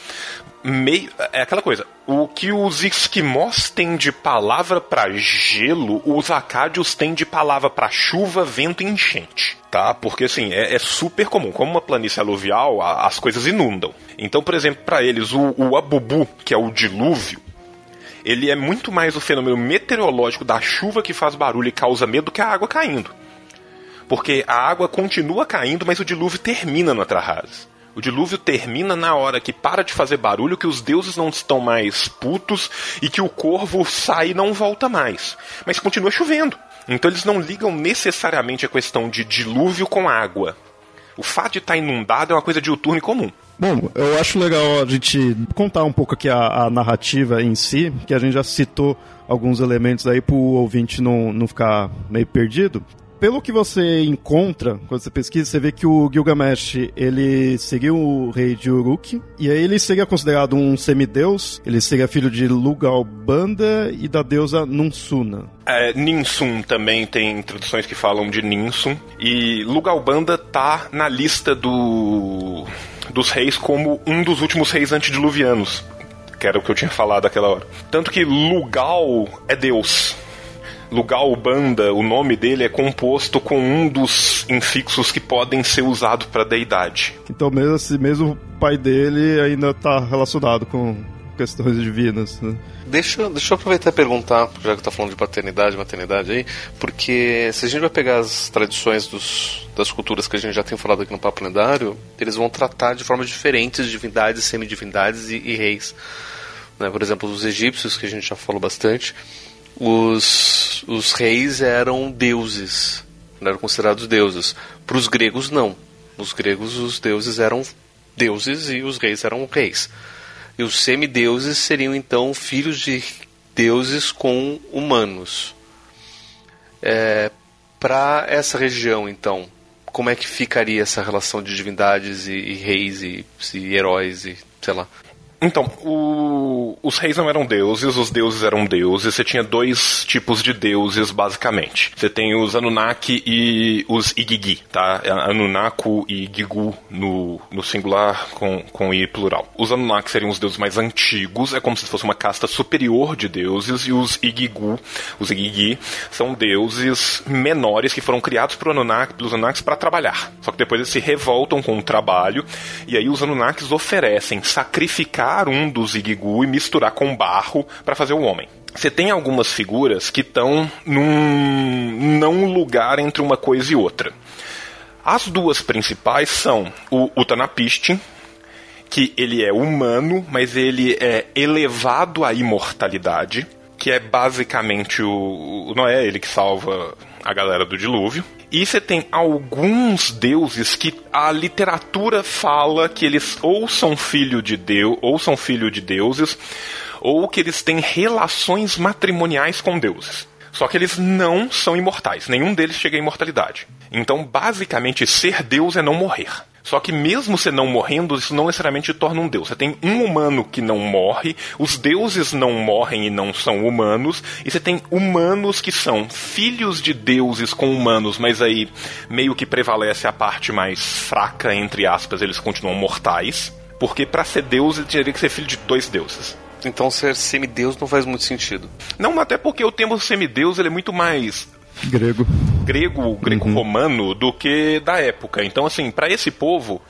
meio. É aquela coisa. O que os esquimós têm de palavra para gelo, os acádios têm de palavra para chuva, vento e enchente. Tá? Porque assim, é, é super comum. Como uma planície aluvial, a, as coisas inundam. Então, por exemplo, para eles, o, o abubu, que é o dilúvio, ele é muito mais o fenômeno meteorológico da chuva que faz barulho e causa medo que a água caindo. Porque a água continua caindo, mas o dilúvio termina no Atrahas. O dilúvio termina na hora que para de fazer barulho, que os deuses não estão mais putos e que o corvo sai e não volta mais. Mas continua chovendo. Então eles não ligam necessariamente a questão de dilúvio com água. O fato de estar inundado é uma coisa diuturna e comum. Bom, eu acho legal a gente contar um pouco aqui a, a narrativa em si, que a gente já citou alguns elementos aí para o ouvinte não, não ficar meio perdido pelo que você encontra, quando você pesquisa, você vê que o Gilgamesh, ele seguiu o rei de Uruk, e aí ele seria considerado um semideus, ele seria filho de Lugalbanda e da deusa Nunsuna. É, Ninsun também tem traduções que falam de Ninsun, e Lugalbanda tá na lista do dos reis como um dos últimos reis antediluvianos, que era o que eu tinha falado aquela hora. Tanto que Lugal é deus, Lugal Banda, o nome dele é composto com um dos infixos que podem ser usados para deidade. Então mesmo assim, mesmo o pai dele ainda está relacionado com questões divinas. Né? Deixa, deixa eu aproveitar e perguntar, já que tá falando de paternidade, maternidade aí, porque se a gente vai pegar as tradições dos, das culturas que a gente já tem falado aqui no Papo Lendário, eles vão tratar de formas diferentes divindades, semidivindades e, e reis. Né? Por exemplo, os egípcios, que a gente já falou bastante, os, os reis eram deuses, eram considerados deuses. Para os gregos, não. Os gregos, os deuses eram deuses e os reis eram reis. E os semideuses seriam então filhos de deuses com humanos. É, Para essa região, então, como é que ficaria essa relação de divindades e, e reis e, e heróis e sei lá? Então, o, os reis não eram deuses, os deuses eram deuses. Você tinha dois tipos de deuses, basicamente. Você tem os Anunnaki e os Igigi, tá? Anunnaku e Gigu no, no singular com, com I plural. Os Anunnaki seriam os deuses mais antigos, é como se fosse uma casta superior de deuses, e os Igigu, os Igigi, são deuses menores que foram criados por Anunnaki, pelos Anunnakis para trabalhar. Só que depois eles se revoltam com o trabalho, e aí os Anunnakis oferecem sacrificar pegar um dos Igigu e misturar com barro para fazer o homem. Você tem algumas figuras que estão num não lugar entre uma coisa e outra. As duas principais são o Utnapishtim, que ele é humano, mas ele é elevado à imortalidade, que é basicamente o, o Noé, ele que salva a galera do dilúvio. E você tem alguns deuses que a literatura fala que eles ou são filho de Deus, ou são filho de deuses, ou que eles têm relações matrimoniais com deuses. Só que eles não são imortais, nenhum deles chega à imortalidade. Então, basicamente, ser Deus é não morrer. Só que mesmo você não morrendo, isso não necessariamente te torna um deus. Você tem um humano que não morre, os deuses não morrem e não são humanos, e você tem humanos que são filhos de deuses com humanos, mas aí meio que prevalece a parte mais fraca, entre aspas, eles continuam mortais. Porque para ser deus ele teria que ser filho de dois deuses. Então ser semideus não faz muito sentido. Não, até porque o termo semideus ele é muito mais grego grego, grego-romano uhum. do que da época. Então, assim, para esse povo,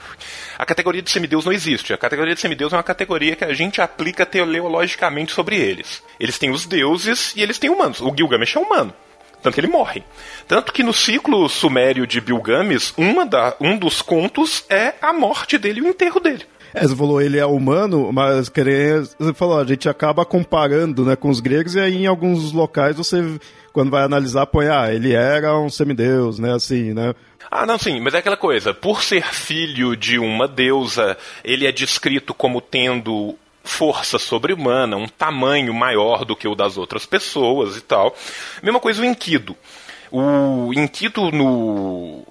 a categoria de semideus não existe. A categoria de semideus é uma categoria que a gente aplica teleologicamente sobre eles. Eles têm os deuses e eles têm humanos. O Gilgamesh é humano. Tanto que ele morre. Tanto que no ciclo sumério de Bilgames, uma da, um dos contos é a morte dele e o enterro dele. É, você falou ele é humano, mas querer, você falou, a gente acaba comparando né, com os gregos e aí em alguns locais você quando vai analisar, põe, ah, ele era um semideus, né, assim, né? Ah, não, sim, mas é aquela coisa, por ser filho de uma deusa, ele é descrito como tendo força sobre-humana, um tamanho maior do que o das outras pessoas e tal. Mesma coisa o Enkidu. O Enkidu no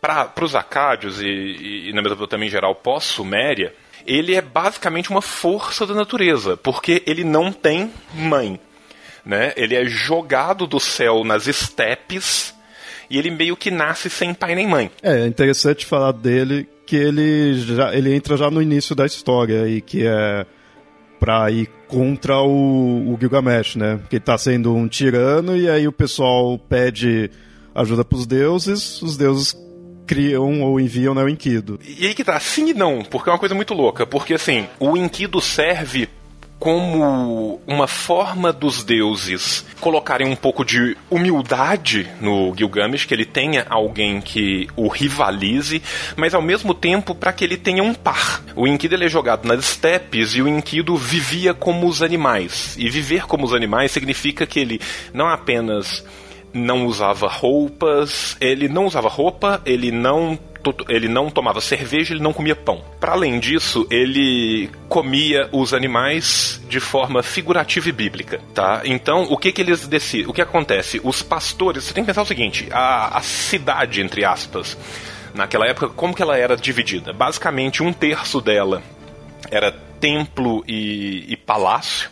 para os acádios e, e, e na Mesopotâmia em geral pós-Suméria, ele é basicamente uma força da natureza, porque ele não tem mãe né? Ele é jogado do céu nas estepes e ele meio que nasce sem pai nem mãe. É, é interessante falar dele que ele já ele entra já no início da história e que é para ir contra o, o Gilgamesh, né? Que ele tá sendo um tirano e aí o pessoal pede ajuda para os deuses, os deuses criam ou enviam né, o Enkidu. E aí que tá, sim e não, porque é uma coisa muito louca, porque assim, o Enkidu serve como uma forma dos deuses colocarem um pouco de humildade no Gilgamesh, que ele tenha alguém que o rivalize, mas ao mesmo tempo para que ele tenha um par. O Enkidu ele é jogado nas estepes e o Enkidu vivia como os animais. E viver como os animais significa que ele não apenas não usava roupas, ele não usava roupa, ele não ele não tomava cerveja, ele não comia pão. Para além disso, ele comia os animais de forma figurativa e bíblica, tá? Então, o que que eles decidem? O que acontece? Os pastores, você tem que pensar o seguinte, a, a cidade, entre aspas, naquela época, como que ela era dividida? Basicamente, um terço dela era templo e, e palácio,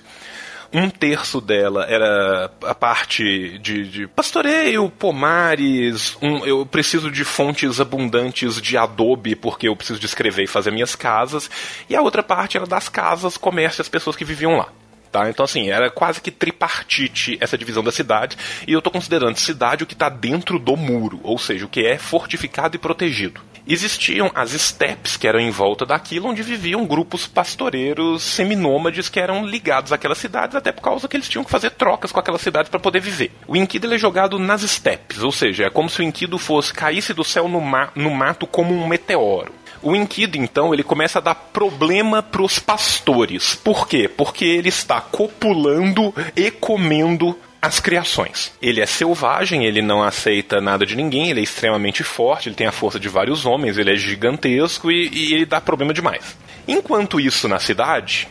um terço dela era a parte de, de pastoreio, pomares, um, eu preciso de fontes abundantes de adobe porque eu preciso de escrever e fazer minhas casas, e a outra parte era das casas, comércio e as pessoas que viviam lá. Tá? Então, assim, era quase que tripartite essa divisão da cidade, e eu estou considerando cidade o que está dentro do muro, ou seja, o que é fortificado e protegido existiam as steppes que eram em volta daquilo, onde viviam grupos pastoreiros seminômades que eram ligados àquelas cidades, até por causa que eles tinham que fazer trocas com aquelas cidades para poder viver. O Enkidu é jogado nas steppes, ou seja, é como se o Enkidu fosse caísse do céu no, ma no mato como um meteoro. O Enkidu, então, ele começa a dar problema para os pastores. Por quê? Porque ele está copulando e comendo as criações. Ele é selvagem, ele não aceita nada de ninguém, ele é extremamente forte, ele tem a força de vários homens, ele é gigantesco e, e ele dá problema demais. Enquanto isso na cidade,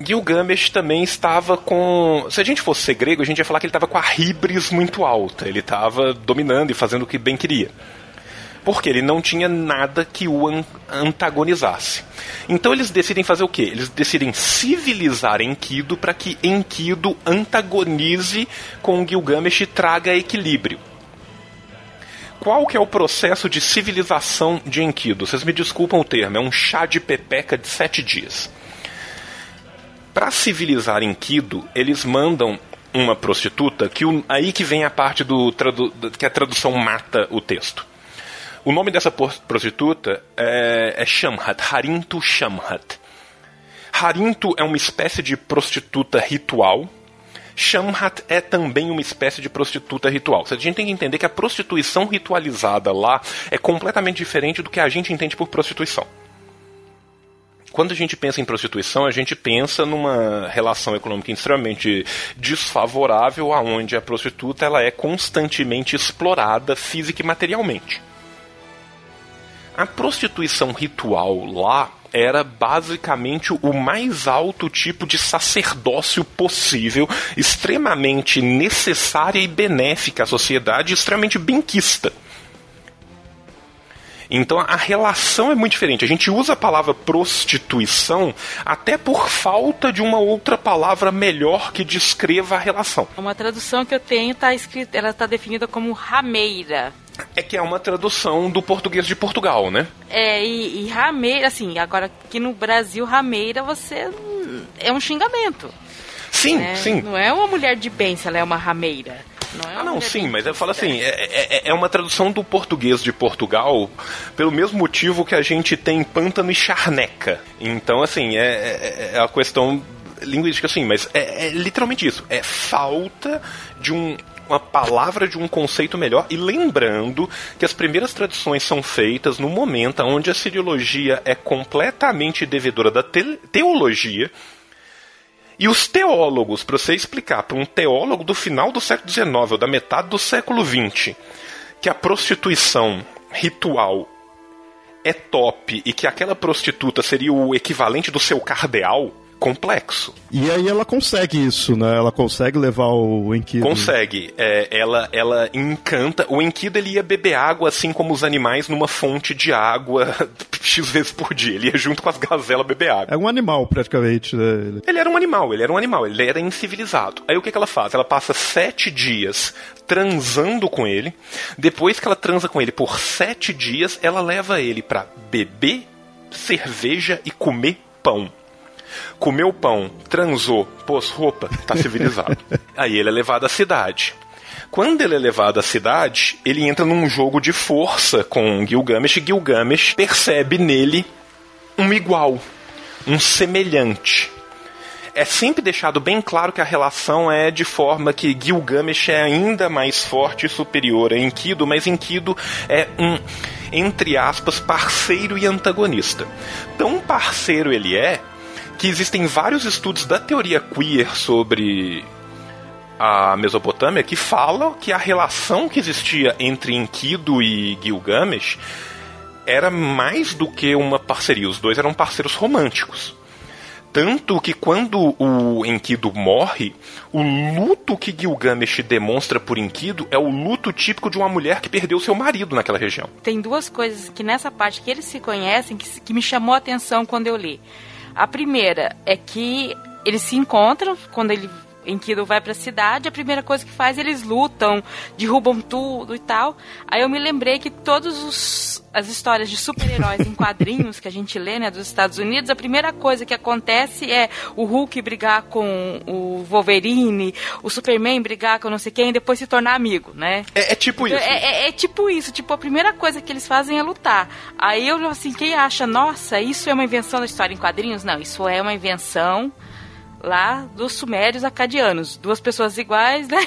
Gilgamesh também estava com. Se a gente fosse grego, a gente ia falar que ele estava com a ribris muito alta. Ele estava dominando e fazendo o que bem queria porque ele não tinha nada que o antagonizasse. Então eles decidem fazer o quê? Eles decidem civilizar Enkidu para que Enkidu antagonize com Gilgamesh e traga equilíbrio. Qual que é o processo de civilização de Enkidu? Vocês me desculpam o termo, é um chá de pepeca de sete dias. Para civilizar Enkidu, eles mandam uma prostituta, que o, aí que vem a parte do que a tradução mata o texto. O nome dessa prostituta é, é Shamhat, Harintu Shamhat. Harintu é uma espécie de prostituta ritual. Shamhat é também uma espécie de prostituta ritual. A gente tem que entender que a prostituição ritualizada lá é completamente diferente do que a gente entende por prostituição. Quando a gente pensa em prostituição, a gente pensa numa relação econômica extremamente desfavorável, aonde a prostituta ela é constantemente explorada física e materialmente. A prostituição ritual lá era basicamente o mais alto tipo de sacerdócio possível, extremamente necessária e benéfica à sociedade, extremamente benquista. Então a relação é muito diferente. A gente usa a palavra prostituição até por falta de uma outra palavra melhor que descreva a relação. Uma tradução que eu tenho está escrita, ela está definida como rameira. É que é uma tradução do português de Portugal, né? É, e, e rameira, assim, agora aqui no Brasil, rameira, você. é um xingamento. Sim, é, sim. Não é uma mulher de bem se ela é uma rameira. Não é ah, não, sim, mas eu falo assim, é, é, é, uma tradução do português de Portugal pelo mesmo motivo que a gente tem pântano e charneca. Então, assim, é, é, é a questão linguística, assim, mas é, é literalmente isso. É falta de um, uma palavra de um conceito melhor. E lembrando que as primeiras traduções são feitas no momento onde a siriologia é completamente devedora da te teologia. E os teólogos, para você explicar para um teólogo do final do século XIX ou da metade do século XX que a prostituição ritual é top e que aquela prostituta seria o equivalente do seu cardeal, complexo. E aí ela consegue isso, né? Ela consegue levar o Enkidu. Consegue. É, ela, ela encanta. O Enkidu ele ia beber água assim como os animais numa fonte de água (laughs) X vezes por dia. Ele ia junto com as gazelas beber água. É um animal, praticamente, né? Ele era um animal, ele era um animal, ele era incivilizado. Aí o que, que ela faz? Ela passa sete dias transando com ele. Depois que ela transa com ele por sete dias, ela leva ele para beber cerveja e comer pão comeu pão, transou, pôs roupa, tá civilizado. (laughs) Aí ele é levado à cidade. Quando ele é levado à cidade, ele entra num jogo de força com Gilgamesh e Gilgamesh percebe nele um igual, um semelhante. é sempre deixado bem claro que a relação é de forma que Gilgamesh é ainda mais forte e superior a Enkidu, mas Enkidu é um, entre aspas, parceiro e antagonista. Tão parceiro ele é que existem vários estudos da teoria queer sobre a Mesopotâmia que falam que a relação que existia entre Enkidu e Gilgamesh era mais do que uma parceria, os dois eram parceiros românticos. Tanto que quando o Enkidu morre, o luto que Gilgamesh demonstra por Enkidu é o luto típico de uma mulher que perdeu seu marido naquela região. Tem duas coisas que nessa parte que eles se conhecem que, que me chamou a atenção quando eu li. A primeira é que eles se encontram quando ele Enkidu vai para a cidade, a primeira coisa que faz eles lutam, derrubam tudo e tal. Aí eu me lembrei que todos os as histórias de super-heróis em quadrinhos que a gente lê, né, dos Estados Unidos, a primeira coisa que acontece é o Hulk brigar com o Wolverine, o Superman brigar com não sei quem, e depois se tornar amigo, né? É, é tipo isso. É, é, é, tipo isso, tipo, a primeira coisa que eles fazem é lutar. Aí eu, assim, quem acha, nossa, isso é uma invenção da história em quadrinhos? Não, isso é uma invenção lá dos sumérios acadianos. Duas pessoas iguais, né?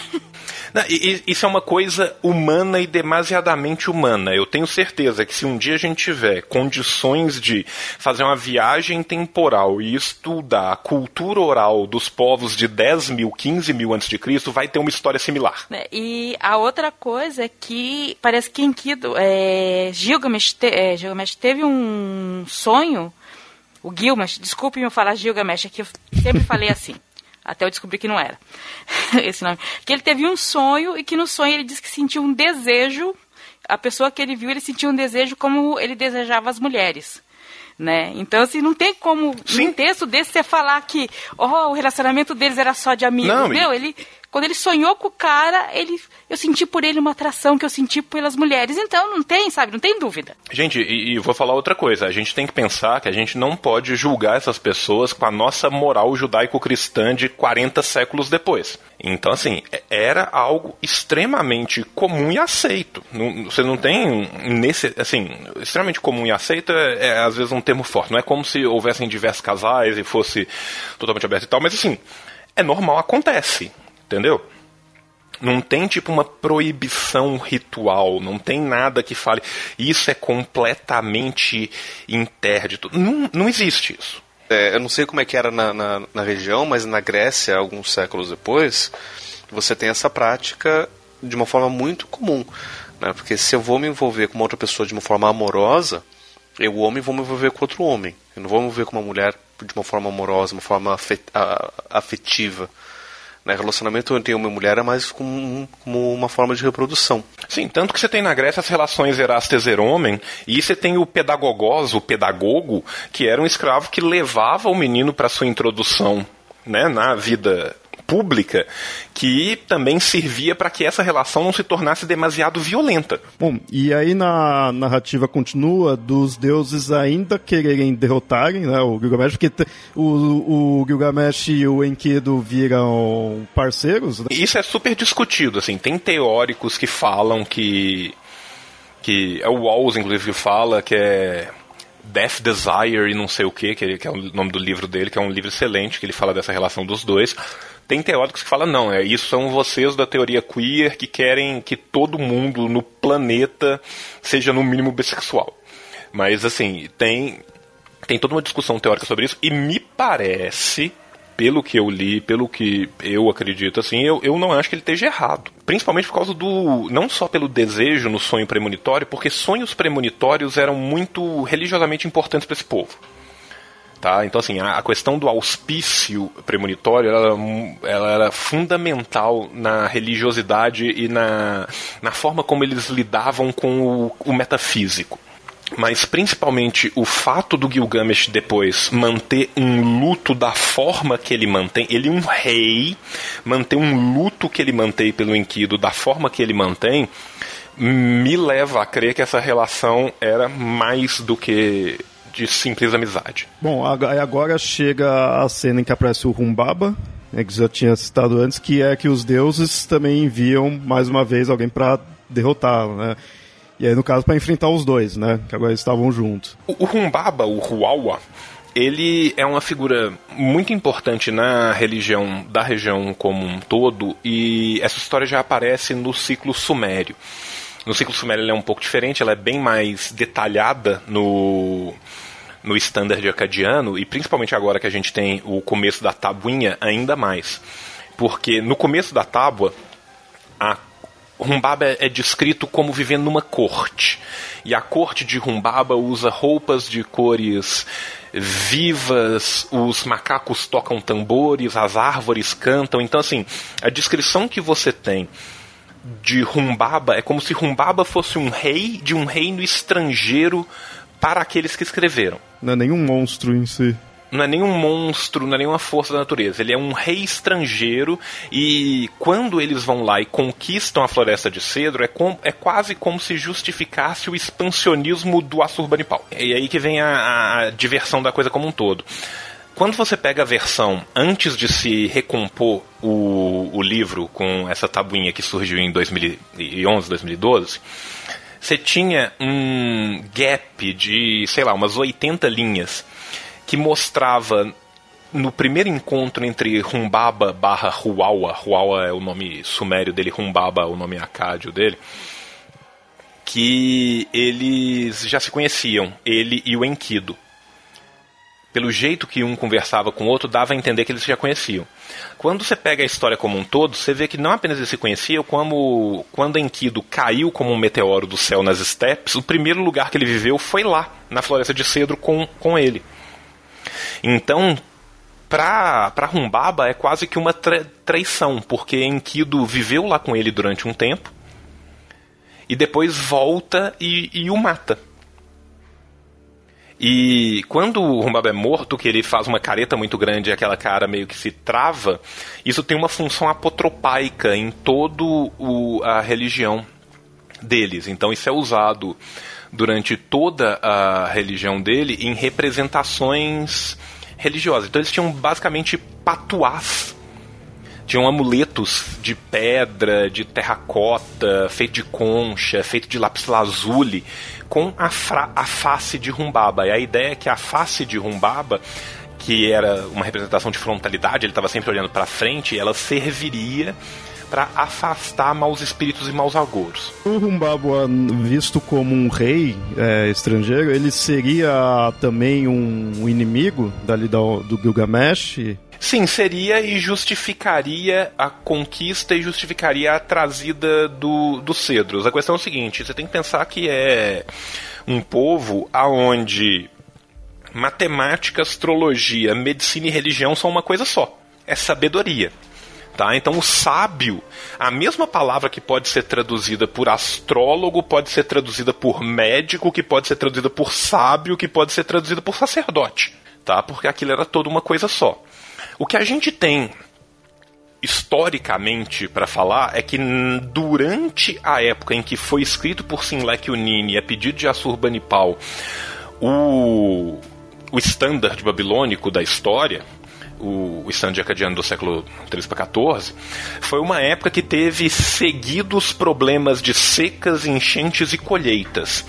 Não, isso é uma coisa humana e demasiadamente humana. Eu tenho certeza que se um dia a gente tiver condições de fazer uma viagem temporal e estudar a cultura oral dos povos de 10 mil, 15 mil antes de Cristo, vai ter uma história similar. É, e a outra coisa é que parece que Enkidu, é, Gilgamesh, te, é, Gilgamesh teve um sonho o Gilgamesh, desculpe me falar Gilgamesh, é que eu sempre falei assim. (laughs) Até eu descobri que não era (laughs) esse nome. Que ele teve um sonho e que no sonho ele disse que sentiu um desejo. A pessoa que ele viu, ele sentiu um desejo como ele desejava as mulheres. Né? Então, assim, não tem como Sim. um texto desse você falar que oh, o relacionamento deles era só de amigos. Não, Meu, ele quando ele sonhou com o cara, ele, eu senti por ele uma atração que eu senti pelas mulheres. Então não tem, sabe, não tem dúvida. Gente, e, e vou falar outra coisa. A gente tem que pensar que a gente não pode julgar essas pessoas com a nossa moral judaico-cristã de 40 séculos depois. Então, assim, é, era algo extremamente comum e aceito. Não, você não tem nesse, assim, extremamente comum e aceito é, é às vezes um termo forte. Não é como se houvessem diversos casais e fosse totalmente aberto e tal, mas assim, é normal, acontece. Entendeu? Não tem tipo uma proibição ritual, não tem nada que fale isso é completamente interdito. Não, não existe isso. É, eu não sei como é que era na, na, na, região, mas na Grécia, alguns séculos depois, você tem essa prática de uma forma muito comum. Né? Porque se eu vou me envolver com uma outra pessoa de uma forma amorosa, eu, homem, vou me envolver com outro homem. Eu não vou me envolver com uma mulher de uma forma amorosa, uma forma afetiva. Né? Relacionamento entre e mulher é mais como, como, uma forma de reprodução. Sim, tanto que você tem na Grécia as relações erasteser-homem, e você tem o pedagogos, o pedagogo, que era um escravo que levava o menino para sua introdução né, na vida pública que também servia para que essa relação não se tornasse demasiado violenta. Bom, e aí na narrativa continua dos deuses ainda quererem derrotarem né, o Gilgamesh, porque o, o Gilgamesh e o Enkidu viram parceiros. Né? Isso é super discutido, assim, tem teóricos que falam que que é o Walls inclusive fala que é Death Desire e não sei o que, que é o nome do livro dele, que é um livro excelente, que ele fala dessa relação dos dois. Tem teóricos que falam, não, é isso são vocês da teoria queer que querem que todo mundo no planeta seja no mínimo bissexual. Mas assim, tem, tem toda uma discussão teórica sobre isso, e me parece, pelo que eu li, pelo que eu acredito, assim, eu, eu não acho que ele esteja errado. Principalmente por causa do. não só pelo desejo no sonho premonitório, porque sonhos premonitórios eram muito religiosamente importantes para esse povo. Tá? Então, assim, a, a questão do auspício premonitório ela, ela, era fundamental na religiosidade e na, na forma como eles lidavam com o, o metafísico mas principalmente o fato do Gilgamesh depois manter um luto da forma que ele mantém, ele um rei, manter um luto que ele mantém pelo Enkidu da forma que ele mantém, me leva a crer que essa relação era mais do que de simples amizade. Bom, agora chega a cena em que aparece o Rumbaba, né, que já tinha citado antes, que é que os deuses também enviam mais uma vez alguém para derrotá-lo, né? E aí, no caso, para enfrentar os dois, né? Que agora estavam juntos. O, o Rumbaba, o Huawa, ele é uma figura muito importante na religião da região como um todo e essa história já aparece no ciclo sumério. No ciclo sumério ela é um pouco diferente, ela é bem mais detalhada no no standard acadiano e principalmente agora que a gente tem o começo da tabuinha ainda mais. Porque no começo da tábua a Rumbaba é descrito como vivendo numa corte. E a corte de Rumbaba usa roupas de cores vivas, os macacos tocam tambores, as árvores cantam. Então, assim, a descrição que você tem de Rumbaba é como se Rumbaba fosse um rei de um reino estrangeiro para aqueles que escreveram. Não é nenhum monstro em si não é nenhum monstro, não é nenhuma força da natureza. Ele é um rei estrangeiro e quando eles vão lá e conquistam a floresta de cedro, é, com, é quase como se justificasse o expansionismo do Assurbanipal. E aí que vem a, a diversão da coisa como um todo. Quando você pega a versão antes de se recompor o, o livro com essa tabuinha que surgiu em 2011, 2012, você tinha um gap de, sei lá, umas 80 linhas que mostrava no primeiro encontro entre Rumbaba barra Huawa, Huawa é o nome sumério dele, Rumbaba é o nome acádio dele, que eles já se conheciam, ele e o Enkidu. Pelo jeito que um conversava com o outro, dava a entender que eles já conheciam. Quando você pega a história como um todo, você vê que não apenas eles se conheciam, como quando Enkidu caiu como um meteoro do céu nas estepes, o primeiro lugar que ele viveu foi lá, na floresta de cedro, com, com ele. Então, pra, pra Rumbaba é quase que uma tra traição, porque Enkidu viveu lá com ele durante um tempo e depois volta e, e o mata. E quando o Rumbaba é morto, que ele faz uma careta muito grande e aquela cara meio que se trava, isso tem uma função apotropaica em toda a religião deles. Então isso é usado durante toda a religião dele em representações religiosas. Então eles tinham basicamente patuás. Tinham amuletos de pedra, de terracota, feito de concha, feito de lápis lazuli, com a, a face de Rumbaba. E a ideia é que a face de Rumbaba que era uma representação de frontalidade, ele estava sempre olhando para frente, ela serviria para afastar maus espíritos e maus agouros. O Humbaba, visto como um rei é, estrangeiro, ele seria também um inimigo dali do, do Gilgamesh? Sim, seria e justificaria a conquista e justificaria a trazida do, dos cedros. A questão é o seguinte: você tem que pensar que é um povo aonde matemática, astrologia, medicina e religião são uma coisa só. É sabedoria. Tá? Então, o sábio, a mesma palavra que pode ser traduzida por astrólogo, pode ser traduzida por médico, que pode ser traduzida por sábio, que pode ser traduzida por sacerdote. Tá? Porque aquilo era toda uma coisa só. O que a gente tem historicamente para falar é que durante a época em que foi escrito por Sinlek Unini, a pedido de Assurbanipal, o, o standard babilônico da história, o, o stand acadiano do século 13 para 14, foi uma época que teve seguidos problemas de secas, enchentes e colheitas.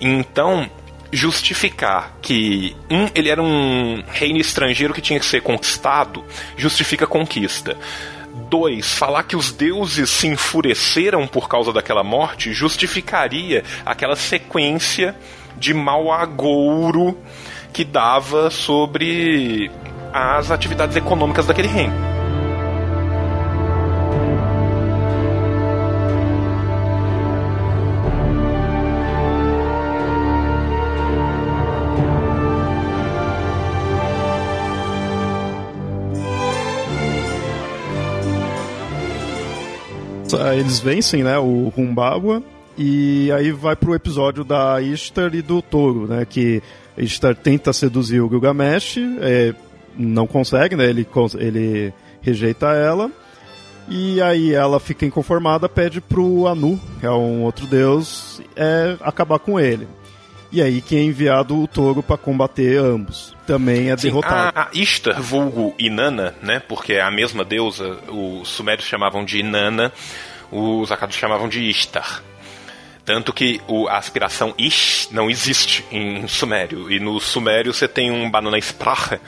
Então, justificar que um ele era um reino estrangeiro que tinha que ser conquistado justifica a conquista. Dois, falar que os deuses se enfureceram por causa daquela morte justificaria aquela sequência de mau agouro que dava sobre as atividades econômicas daquele reino. Eles vencem, né, o Rumbaba e aí vai pro episódio da Ishtar e do Touro, né, que Ishtar tenta seduzir o Gilgamesh, é, não consegue, né? Ele, ele rejeita ela. E aí ela fica inconformada, pede pro Anu, que é um outro deus, é, acabar com ele. E aí que é enviado o touro para combater ambos. Também é Sim, derrotado. A, Ishtar, vulgo Inanna, né? Porque é a mesma deusa, os sumérios chamavam de Inanna, os acados chamavam de Ishtar Tanto que o, a aspiração ish não existe em sumério. E no sumério você tem um banana sprache,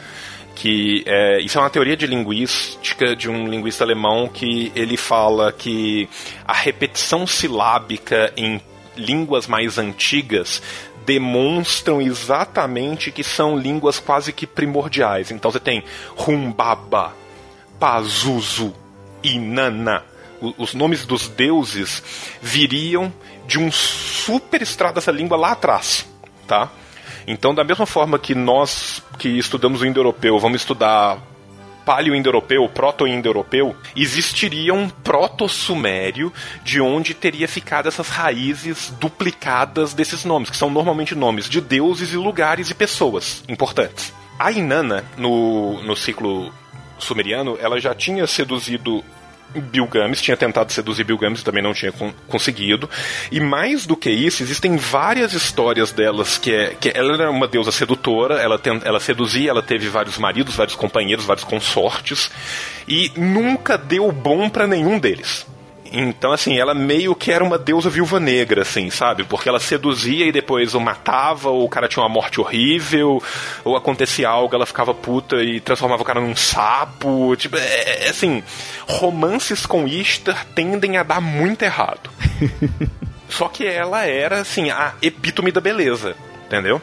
que é, isso é uma teoria de linguística de um linguista alemão que ele fala que a repetição silábica em línguas mais antigas demonstram exatamente que são línguas quase que primordiais. Então você tem Rumbaba, Pazuzu, Inanna. Os nomes dos deuses viriam de um super estrada dessa língua lá atrás, tá? Então, da mesma forma que nós que estudamos o indo-europeu vamos estudar paleo-indo-europeu, proto-indo-europeu, existiria um proto-sumério de onde teria ficado essas raízes duplicadas desses nomes, que são normalmente nomes de deuses e lugares e pessoas importantes. A Inanna, no, no ciclo sumeriano, ela já tinha seduzido Bilgames, tinha tentado seduzir Bilgames, também não tinha con conseguido. E mais do que isso, existem várias histórias delas que é que ela era uma deusa sedutora, ela, ela seduzia, ela teve vários maridos, vários companheiros, vários consortes e nunca deu bom para nenhum deles. Então, assim, ela meio que era uma deusa viúva negra, assim, sabe? Porque ela seduzia e depois o matava, ou o cara tinha uma morte horrível, ou acontecia algo, ela ficava puta e transformava o cara num sapo. Tipo, é, é assim, romances com Ishtar tendem a dar muito errado. (laughs) Só que ela era, assim, a epítome da beleza, entendeu?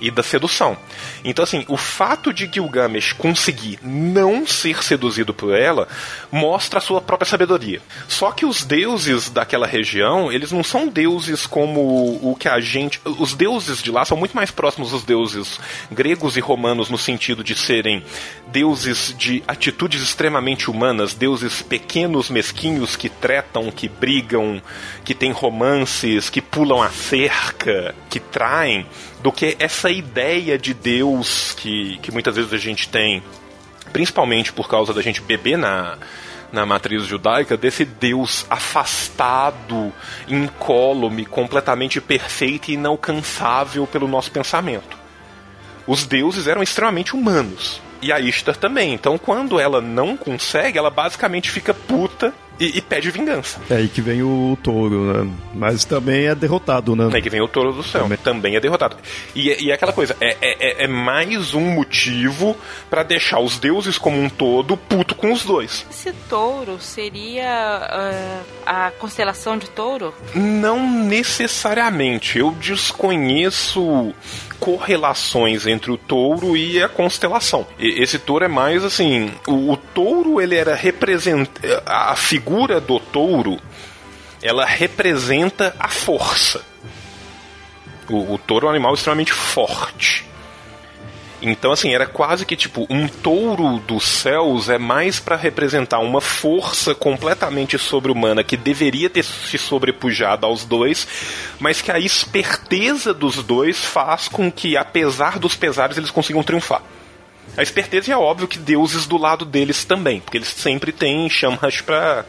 E da sedução. Então, assim, o fato de Gilgamesh conseguir não ser seduzido por ela mostra a sua própria sabedoria. Só que os deuses daquela região, eles não são deuses como o que a gente. Os deuses de lá são muito mais próximos dos deuses gregos e romanos no sentido de serem deuses de atitudes extremamente humanas, deuses pequenos, mesquinhos que tretam, que brigam, que têm romances, que pulam a cerca, que traem do que essa ideia de Deus que, que muitas vezes a gente tem, principalmente por causa da gente beber na, na matriz judaica, desse Deus afastado, incólume, completamente perfeito e inalcançável pelo nosso pensamento. Os deuses eram extremamente humanos. E a Ishtar também. Então, quando ela não consegue, ela basicamente fica puta e, e, pede vingança. É aí que vem o touro, né? Mas também é derrotado, né? É aí que vem o touro do céu. Também, também é derrotado. E, e é aquela coisa, é, é, é mais um motivo para deixar os deuses como um todo puto com os dois. Esse touro seria uh, a constelação de touro? Não necessariamente. Eu desconheço correlações entre o touro e a constelação. E esse touro é mais assim, o, o touro ele era represent a figura do touro, ela representa a força. O, o touro é um animal extremamente forte. Então, assim, era quase que tipo um touro dos céus é mais para representar uma força completamente sobre-humana que deveria ter se sobrepujado aos dois, mas que a esperteza dos dois faz com que, apesar dos pesares, eles consigam triunfar. A esperteza é óbvio que deuses do lado deles também, porque eles sempre têm chamas para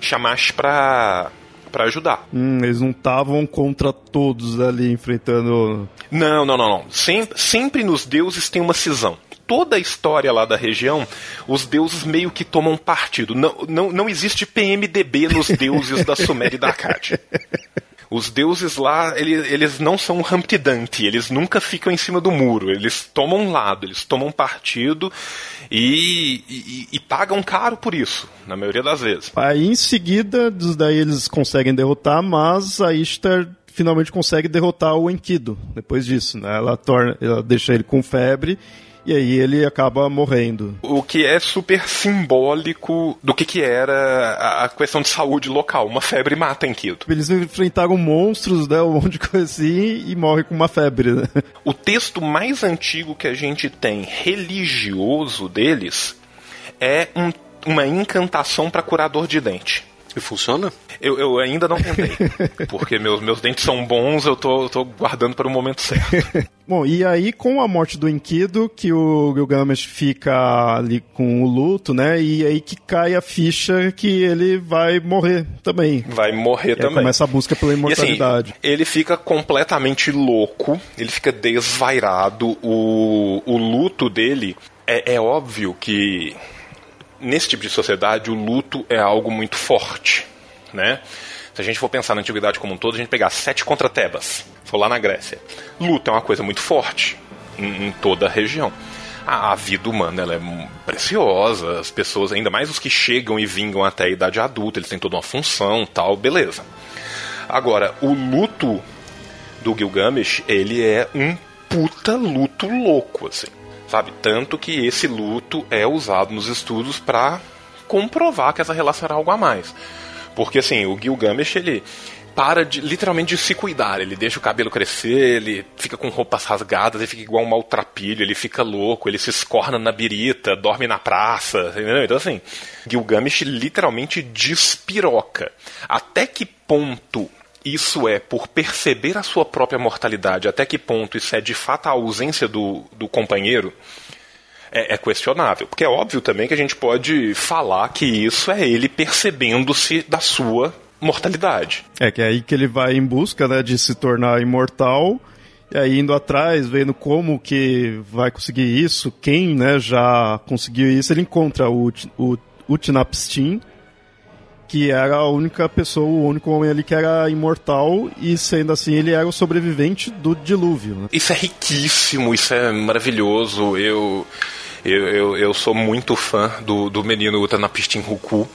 chamas para para ajudar. Hum, eles não estavam contra todos ali enfrentando. Não, não, não, não. Sempre, sempre nos deuses tem uma cisão toda a história lá da região, os deuses meio que tomam partido. Não, não, não existe PMDB nos deuses da Suméria e da Acádia. (laughs) Os deuses lá, eles, eles não são Dumpty, eles nunca ficam em cima do muro, eles tomam lado, eles tomam partido e, e, e, pagam caro por isso, na maioria das vezes. Aí em seguida, daí eles conseguem derrotar, mas a Ishtar finalmente consegue derrotar o Enkidu depois disso, né? Ela, torna, ela deixa ele com febre e aí ele acaba morrendo. O que é super simbólico do que, que era a questão de saúde local. Uma febre mata Enkidu. Eles enfrentaram monstros, né, um monte de coisa assim, e morrem com uma febre, né? O texto mais antigo que a gente tem religioso deles é um, uma encantação para curador de dente. E funciona? Eu, eu ainda não tentei. (laughs) porque meus, meus dentes são bons, eu tô, tô guardando para o momento certo. (laughs) Bom, e aí com a morte do Enkidu, que o Gilgamesh fica ali com o luto, né? E aí que cai a ficha que ele vai morrer também. Vai morrer e também. começa a busca pela imortalidade. E, assim, ele fica completamente louco, ele fica desvairado. O, o luto dele é, é óbvio que nesse tipo de sociedade, o luto é algo muito forte, né? Se a gente for pensar na antiguidade como um todo, a gente pegar sete contra Tebas, for lá na Grécia. Luta é uma coisa muito forte em, em toda a região. A, a, vida humana ela é preciosa, as pessoas, ainda mais os que chegam e vingam até a idade adulta, eles têm toda uma função tal, beleza. Agora, o luto do Gilgamesh, ele é um puta luto louco, assim. Sabe? Tanto que esse luto é usado nos estudos para comprovar que essa relação era algo a mais. Porque assim, o Gilgamesh, ele para de, literalmente de se cuidar. Ele deixa o cabelo crescer, ele fica com roupas rasgadas, ele fica igual um maltrapilho, ele fica louco, ele se escorna na birita, dorme na praça, entendeu? Então assim, Gilgamesh literalmente despiroca. Até que ponto isso é por perceber a sua própria mortalidade, até que ponto isso é de fato a ausência do, do companheiro, é, é, questionável. Porque é óbvio também que a gente pode falar que isso é ele percebendo-se da sua mortalidade. É que é aí que ele vai em busca né, de se tornar imortal. E aí indo atrás, vendo como que vai conseguir isso, quem né, já conseguiu isso, ele encontra o, o Utnapishtim, que era a única pessoa, o único homem ali que era imortal e sendo assim ele era o sobrevivente do dilúvio. Né? Isso é riquíssimo, isso é maravilhoso. Eu eu, eu, eu, sou muito fã do, do menino Utanapistin Ruku.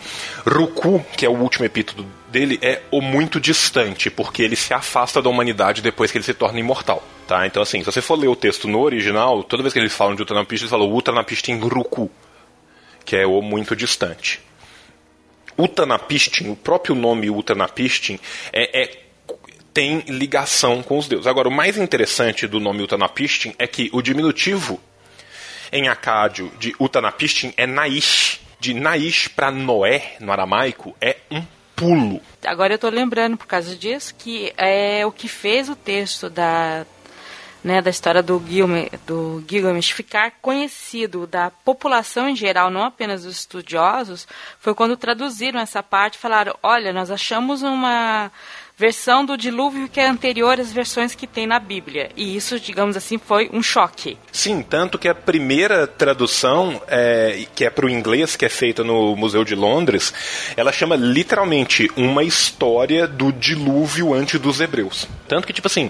Ruku, que é o último epíteto dele, é o muito distante, porque ele se afasta da humanidade depois que ele se torna imortal. Tá? Então, assim, se você for ler o texto no original, toda vez que eles falam de Utanapistin, eles falam Utanapistin Ruku, que é o muito distante. Utanapistin, o próprio nome Utanapistin, é, é, tem ligação com os deuses. Agora, o mais interessante do nome Utanapistin é que o diminutivo em acádio de Utanapistin é Naish. De Naish para Noé, no aramaico, é um pulo. Agora eu estou lembrando, por causa disso, que é o que fez o texto da né, da história do, Gilgamesh, do Gilgamesh ficar conhecido da população em geral, não apenas dos estudiosos, foi quando traduziram essa parte e falaram: olha, nós achamos uma versão do dilúvio que é anterior às versões que tem na Bíblia. E isso, digamos assim, foi um choque. Sim, tanto que a primeira tradução, é, que é para o inglês, que é feita no Museu de Londres, ela chama literalmente uma história do dilúvio antes dos hebreus. Tanto que, tipo assim,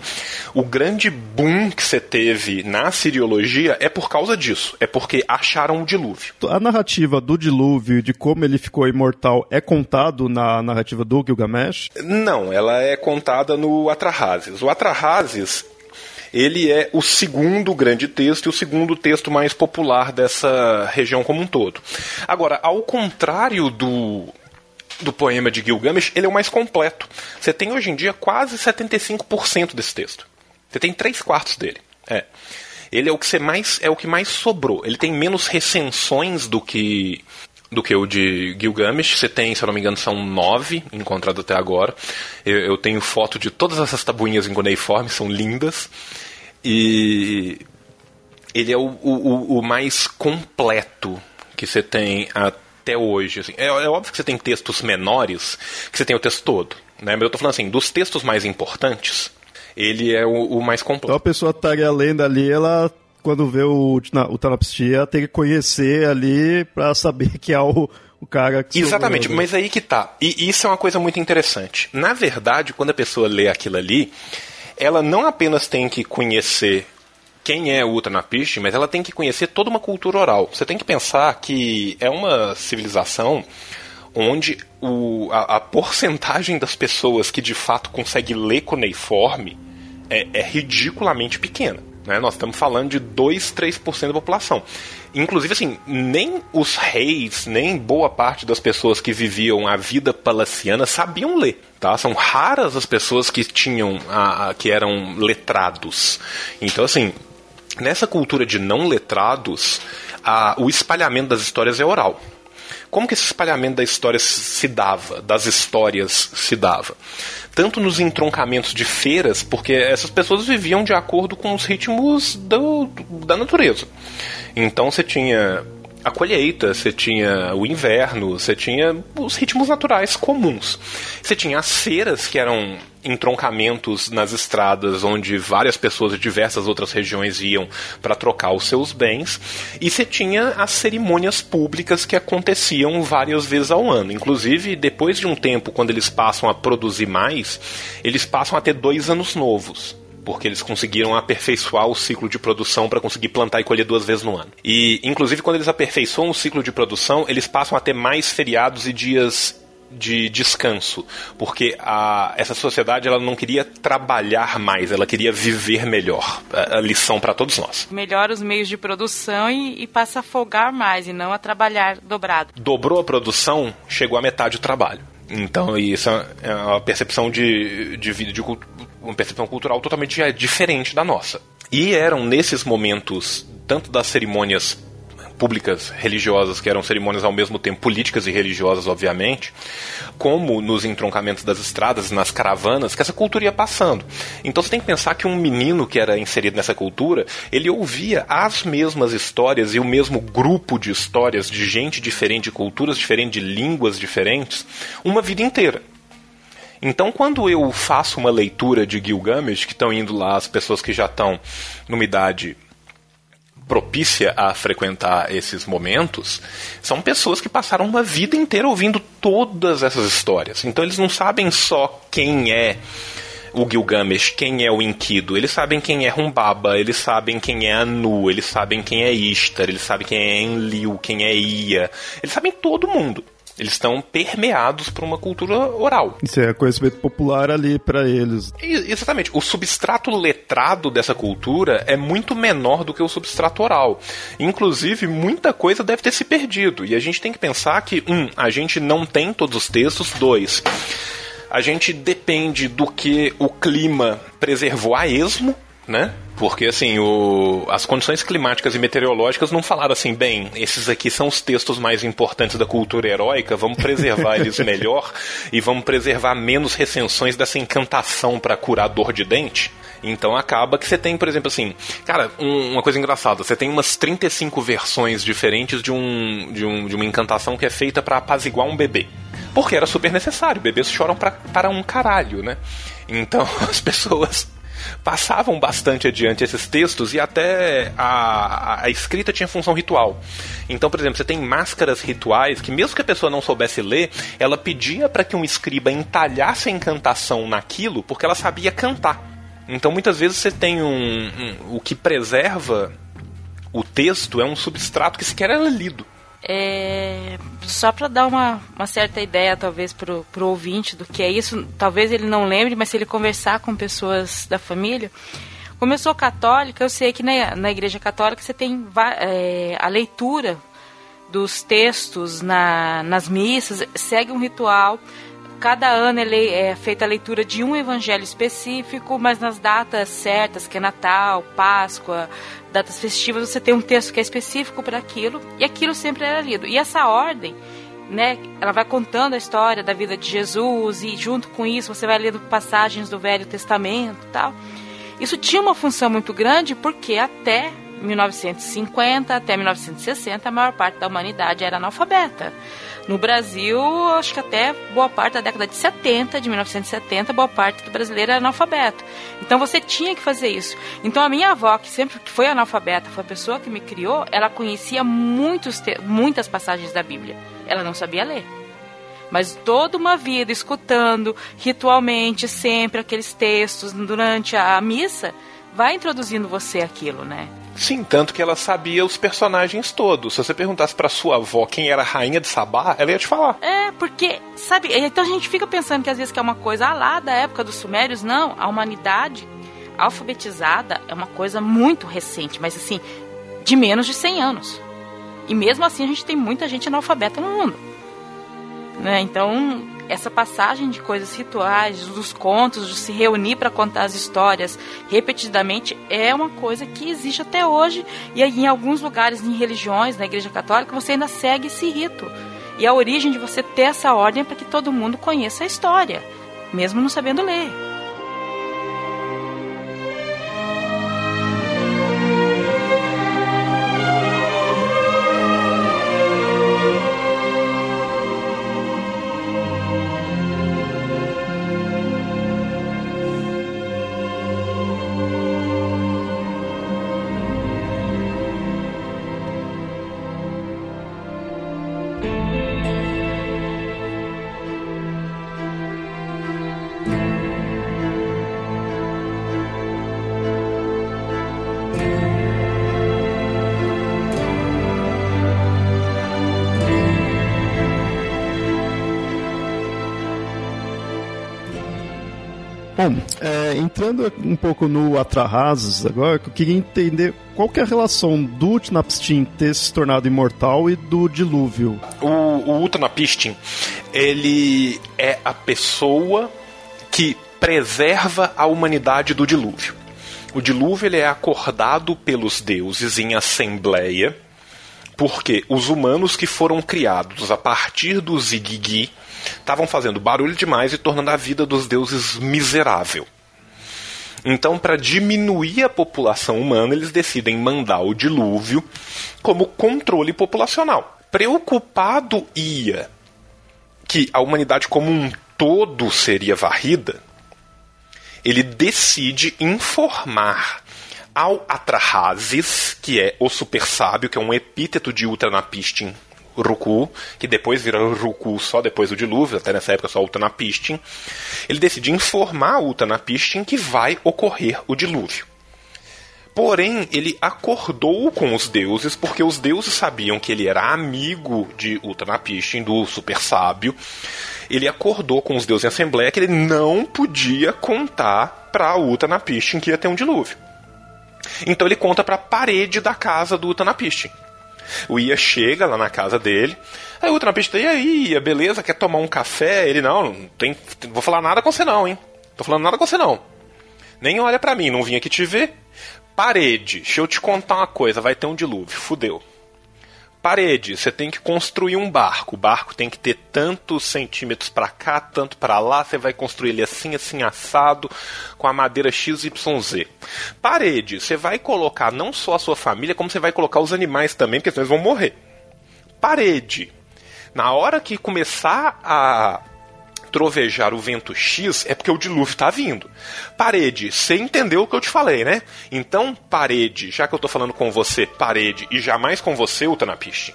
o grande boom que você teve na siriologia é por causa disso. É porque acharam o dilúvio. A narrativa do dilúvio e de como ele ficou imortal é contado na narrativa do Gilgamesh? Não, ela é contada no Atrahasis. O Atrahasis ele é o segundo grande texto e o segundo texto mais popular dessa região como um todo. Agora, ao contrário do do poema de Gilgamesh, ele é o mais completo. Você tem hoje em dia quase 75% desse texto. Você tem três quartos dele. É. Ele é o que mais é o que mais sobrou. Ele tem menos recensões do que do que o de Gilgamesh. Você tem, se eu não me engano, são nove encontrados até agora. Eu, eu tenho foto de todas essas tabuinhas em cuneiforme, são lindas. E ele é o, o, o mais completo que você tem até hoje. Assim. É, é, óbvio que você tem textos menores, que você tem o texto todo. Né? Mas eu estou falando assim, dos textos mais importantes, ele é o, o mais completo. Então a pessoa estaria lendo ali, ela quando vê o, o Tanapstia, tem que conhecer ali para saber que é o, o cara que Exatamente, mas aí que tá. E isso é uma coisa muito interessante. Na verdade, quando a pessoa lê aquilo ali, ela não apenas tem que conhecer quem é o Utnapishtim, mas ela tem que conhecer toda uma cultura oral. Você tem que pensar que é uma civilização onde o, a, a porcentagem das pessoas que de fato consegue ler cuneiforme é, é ridiculamente pequena. Né? Nós estamos falando de 2, 3% da população. Inclusive, assim, nem os reis, nem boa parte das pessoas que viviam a vida palaciana sabiam ler. Tá? São raras as pessoas que tinham, a, a, que eram letrados. Então, assim, nessa cultura de não letrados, a, o espalhamento das histórias é oral. Como que esse espalhamento da história se dava, das histórias se dava? tanto nos entroncamentos de feiras, porque essas pessoas viviam de acordo com os ritmos do, da natureza. Então você tinha a colheita, você tinha o inverno, você tinha os ritmos naturais comuns. Você tinha as feiras, que eram entroncamentos nas estradas onde várias pessoas de diversas outras regiões iam para trocar os seus bens, e você tinha as cerimônias públicas que aconteciam várias vezes ao ano. Inclusive, depois de um tempo, quando eles passam a produzir mais, eles passam a ter dois anos novos porque eles conseguiram aperfeiçoar o ciclo de produção para conseguir plantar e colher duas vezes no ano. E, inclusive, quando eles aperfeiçoam o ciclo de produção, eles passam a ter mais feriados e dias de descanso, porque a, essa sociedade ela não queria trabalhar mais, ela queria viver melhor. A, a lição para todos nós. Melhora os meios de produção e, e, passa a folgar mais e não a trabalhar dobrado. Dobrou a produção, chegou a metade do trabalho. Então, isso é uma percepção de, de vida, de, uma percepção cultural totalmente diferente da nossa. E eram nesses momentos, tanto das cerimônias públicas religiosas, que eram cerimônias ao mesmo tempo políticas e religiosas, obviamente, como nos entroncamentos das estradas, nas caravanas, que essa cultura ia passando. Então você tem que pensar que um menino que era inserido nessa cultura, ele ouvia as mesmas histórias e o mesmo grupo de histórias de gente diferente, de culturas diferentes, de línguas diferentes, uma vida inteira. Então, quando eu faço uma leitura de Gilgamesh, que estão indo lá as pessoas que já estão numa idade propícia a frequentar esses momentos, são pessoas que passaram uma vida inteira ouvindo todas essas histórias. Então, eles não sabem só quem é o Gilgamesh, quem é o Enkidu, eles sabem quem é Humbaba, eles sabem quem é Anu, eles sabem quem é Ishtar, eles sabem quem é Enlil, quem é Ia, eles sabem todo mundo. Eles estão permeados por uma cultura oral. Isso é conhecimento popular ali para eles. E, exatamente. O substrato letrado dessa cultura é muito menor do que o substrato oral. Inclusive, muita coisa deve ter se perdido. E a gente tem que pensar que, um, a gente não tem todos os textos, dois, a gente depende do que o clima preservou a esmo, né? Porque, assim, o, as condições climáticas e meteorológicas não falaram assim, bem, esses aqui são os textos mais importantes da cultura heróica, vamos preservar (laughs) eles melhor e vamos preservar menos recensões dessa encantação para curar dor de dente. Então acaba que você tem, por exemplo, assim, cara, um, uma coisa engraçada, você tem umas 35 versões diferentes de, um, de, um, de uma encantação que é feita para apaziguar um bebê. Porque era super necessário, bebês choram pra, para um caralho, né? Então (laughs) as pessoas passavam bastante adiante esses textos e até a, a escrita tinha função ritual. Então, por exemplo, você tem máscaras rituais que, mesmo que a pessoa não soubesse ler, ela pedia para que um escriba entalhasse a encantação naquilo porque ela sabia cantar. Então, muitas vezes você tem um, um o que preserva o texto é um substrato que sequer era lido. É, só para dar uma, uma, certa ideia, talvez, para o ouvinte do que é isso, talvez ele não lembre, mas se ele conversar com pessoas da família. Como eu sou católica, eu sei que na, na Igreja Católica você tem é, a leitura dos textos na, nas missas, segue um ritual. Cada ano é feita a leitura de um evangelho específico, mas nas datas certas, que é Natal, Páscoa, datas festivas, você tem um texto que é específico para aquilo, e aquilo sempre era lido. E essa ordem, né, ela vai contando a história da vida de Jesus, e junto com isso você vai lendo passagens do Velho Testamento tal. Isso tinha uma função muito grande porque até 1950 até 1960 a maior parte da humanidade era analfabeta. No Brasil, acho que até boa parte da década de 70, de 1970, boa parte do brasileiro era analfabeto. Então você tinha que fazer isso. Então a minha avó, que sempre foi analfabeta, foi a pessoa que me criou, ela conhecia muitos muitas passagens da Bíblia. Ela não sabia ler. Mas toda uma vida escutando ritualmente sempre aqueles textos durante a missa, vai introduzindo você aquilo, né? Sim, tanto que ela sabia os personagens todos. Se você perguntasse para sua avó quem era a rainha de Sabá, ela ia te falar. É, porque, sabe, então a gente fica pensando que às vezes que é uma coisa ah, lá da época dos sumérios, não, a humanidade alfabetizada é uma coisa muito recente, mas assim, de menos de 100 anos. E mesmo assim a gente tem muita gente analfabeta no mundo. Né? Então, essa passagem de coisas rituais, dos contos, de se reunir para contar as histórias repetidamente, é uma coisa que existe até hoje. E em alguns lugares, em religiões, na Igreja Católica, você ainda segue esse rito. E a origem de você ter essa ordem é para que todo mundo conheça a história, mesmo não sabendo ler. Entrando um pouco no Atrahasas agora, eu queria entender qual que é a relação do Utnapishtim ter se tornado imortal e do dilúvio. O, o Utnapishtim, ele é a pessoa que preserva a humanidade do dilúvio. O dilúvio ele é acordado pelos deuses em assembleia, porque os humanos que foram criados a partir do Zigigi estavam fazendo barulho demais e tornando a vida dos deuses miserável. Então, para diminuir a população humana, eles decidem mandar o dilúvio como controle populacional. Preocupado ia que a humanidade como um todo seria varrida, ele decide informar ao Atrahasis, que é o super sábio, que é um epíteto de Ultranapistin Ruku, que depois vira Ruku só depois do dilúvio, até nessa época só Utanapistin, ele decide informar o Utanapistin que vai ocorrer o dilúvio. Porém, ele acordou com os deuses, porque os deuses sabiam que ele era amigo de Utanapistin, do super sábio. Ele acordou com os deuses em assembleia que ele não podia contar para Utanapistin que ia ter um dilúvio. Então ele conta para a parede da casa do Utanapistin. O Ia chega lá na casa dele. Aí o ultrampista, e aí, Ia, beleza? Quer tomar um café? Ele, não, não tem, vou falar nada com você não, hein? Tô falando nada com você não. Nem olha para mim, não vim aqui te ver. Parede, deixa eu te contar uma coisa, vai ter um dilúvio, fudeu parede, você tem que construir um barco. O barco tem que ter tantos centímetros para cá, tanto para lá. Você vai construir ele assim, assim, assado, com a madeira XYZ. Parede, você vai colocar não só a sua família, como você vai colocar os animais também, porque senão eles vão morrer. Parede, na hora que começar a trovejar o vento X é porque o dilúvio está vindo. Parede, você entendeu o que eu te falei, né? Então, parede, já que eu estou falando com você, parede, e jamais com você, Utanapistin,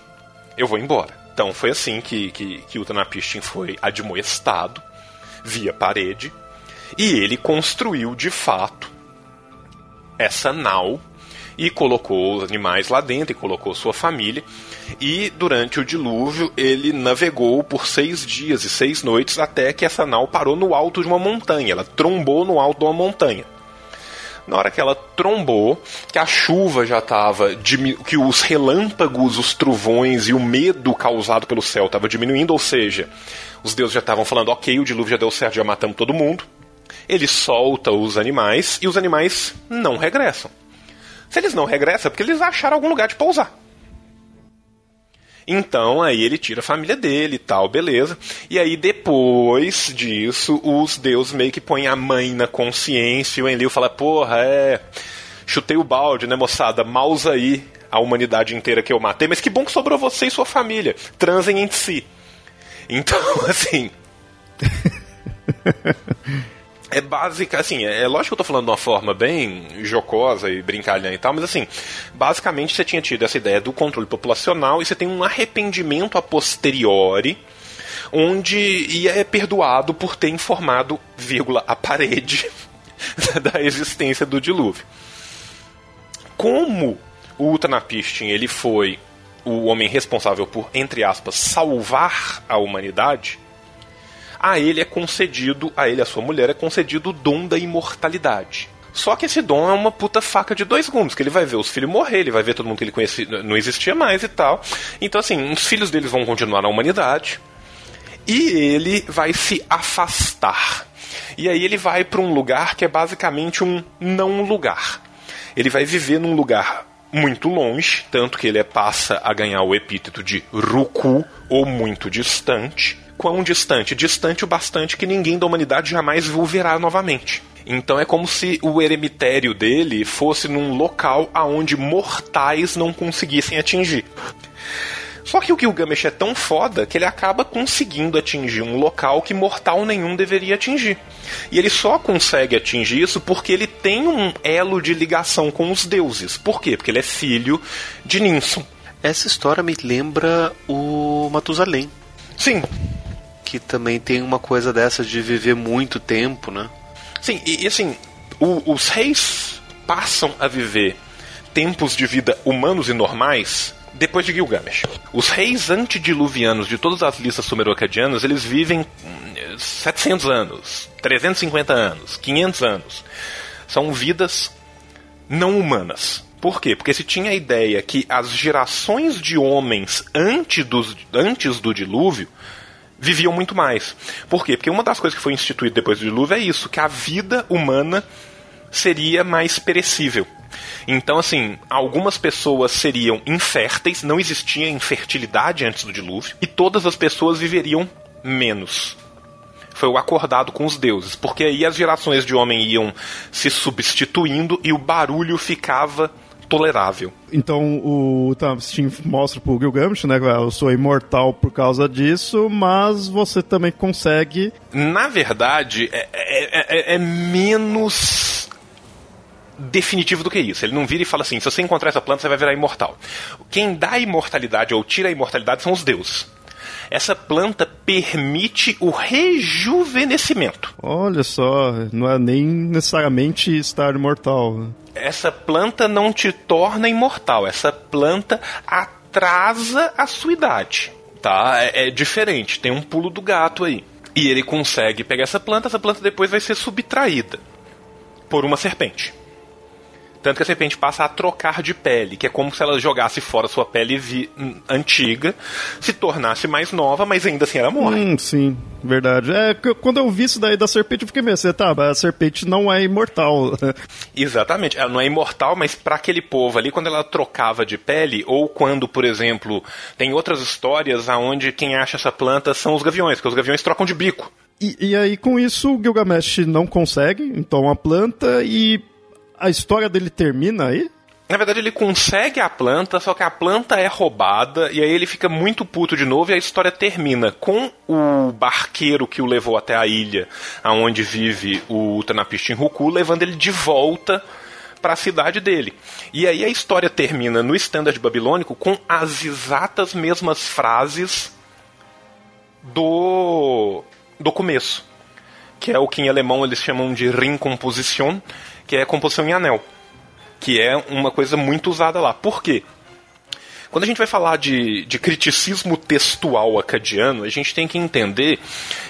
eu vou embora. Então foi assim que, que, que Utanapistin foi admoestado via parede e ele construiu de fato essa nau e colocou os animais lá dentro e colocou sua família. E durante o dilúvio ele navegou por seis dias e seis noites até que essa nau parou no alto de uma montanha. Ela trombou no alto de uma montanha. Na hora que ela trombou, que a chuva já estava, que os relâmpagos, os trovões e o medo causado pelo céu estava diminuindo, ou seja, os deuses já estavam falando: ok, o dilúvio já deu certo, já matamos todo mundo. Ele solta os animais e os animais não regressam. Se eles não regressam, é porque eles acharam algum lugar de pousar. Então aí ele tira a família dele e tal, beleza. E aí depois disso, os deuses meio que põem a mãe na consciência e o Enlil fala: Porra, é. Chutei o balde, né, moçada? Maus aí a humanidade inteira que eu matei, mas que bom que sobrou você e sua família. Transem entre si. Então, (laughs) assim. (laughs) é básica, assim, é, é, lógico que eu tô falando de uma forma bem jocosa e brincalhã e tal, mas assim, basicamente você tinha tido essa ideia do controle populacional e você tem um arrependimento a posteriori onde é perdoado por ter informado, vírgula, a parede (laughs) da existência do dilúvio. Como o Utanapistin ele foi o homem responsável por, entre aspas, salvar a humanidade, a ele é concedido, a ele a sua mulher é concedido o dom da imortalidade. Só que esse dom é uma puta faca de dois gumes, que ele vai ver os filhos morrer, ele vai ver todo mundo que ele conhecia, não existia mais e tal. Então, assim, os filhos deles vão continuar na humanidade e ele vai se afastar. E aí ele vai para um lugar que é basicamente um não lugar. Ele vai viver num lugar muito longe, tanto que ele passa a ganhar o epíteto de Ruku, ou muito distante quão distante? Distante o bastante que ninguém da humanidade jamais o verá novamente. Então é como se o eremitério dele fosse num local aonde mortais não conseguissem atingir. Só que o Gilgamesh é tão foda que ele acaba conseguindo atingir um local que mortal nenhum deveria atingir. E ele só consegue atingir isso porque ele tem um elo de ligação com os deuses. Por quê? Porque ele é filho de Ninsun. Essa história me lembra o Matusalém. Sim, que também tem uma coisa dessa de viver muito tempo, né? Sim, e, e assim, o, os reis passam a viver tempos de vida humanos e normais depois de Gilgamesh. Os reis antediluvianos de todas as listas sumero-acadianas, eles vivem 700 anos, 350 anos, 500 anos. São vidas não humanas. Por quê? Porque se tinha a ideia que as gerações de homens antes, dos, antes do dilúvio viviam muito mais. Por quê? Porque uma das coisas que foi instituída depois do dilúvio é isso, que a vida humana seria mais perecível. Então, assim, algumas pessoas seriam inférteis, não existia infertilidade antes do dilúvio, e todas as pessoas viveriam menos. Foi o acordado com os deuses, porque aí as gerações de homem iam se substituindo e o barulho ficava tolerável. Então o Tamstin mostra pro Gilgamesh, né? Eu sou imortal por causa disso, mas você também consegue. Na verdade, é, é, é, é menos definitivo do que isso. Ele não vira e fala assim: se você encontrar essa planta, você vai virar imortal. Quem dá a imortalidade ou tira a imortalidade são os deuses. Essa planta permite o rejuvenescimento. Olha só, não é nem necessariamente estar imortal. Essa planta não te torna imortal. Essa planta atrasa a sua idade. Tá? É, é diferente. Tem um pulo do gato aí. E ele consegue pegar essa planta, essa planta depois vai ser subtraída por uma serpente. Tanto que a serpente passa a trocar de pele, que é como se ela jogasse fora sua pele vi- antiga, se tornasse mais nova, mas ainda assim ela morre. Hum, sim, verdade. É, quando eu vi isso daí da serpente, eu fiquei meio assim, tá, mas a serpente não é imortal. (laughs) Exatamente. Ela não é imortal, mas para aquele povo ali, quando ela trocava de pele, ou quando, por exemplo, tem outras histórias aonde quem acha essa planta são os gaviões, porque os gaviões trocam de bico. E, e aí, com isso, o Gilgamesh não consegue, então, a planta e a história dele termina aí? Na verdade, ele consegue a planta, só que a planta é roubada, e aí ele fica muito puto de novo, e a história termina com o barqueiro que o levou até a ilha aonde vive o Utnapishtim Ruku, levando ele de volta para a cidade dele. E aí a história termina no standard babilônico com as exatas mesmas frases do do começo, que é o que em alemão eles chamam de Ringkomposition, que é composição em anel, que é uma coisa muito usada lá. Por quê? Quando a gente vai falar de, de criticismo textual acadiano, a gente tem que entender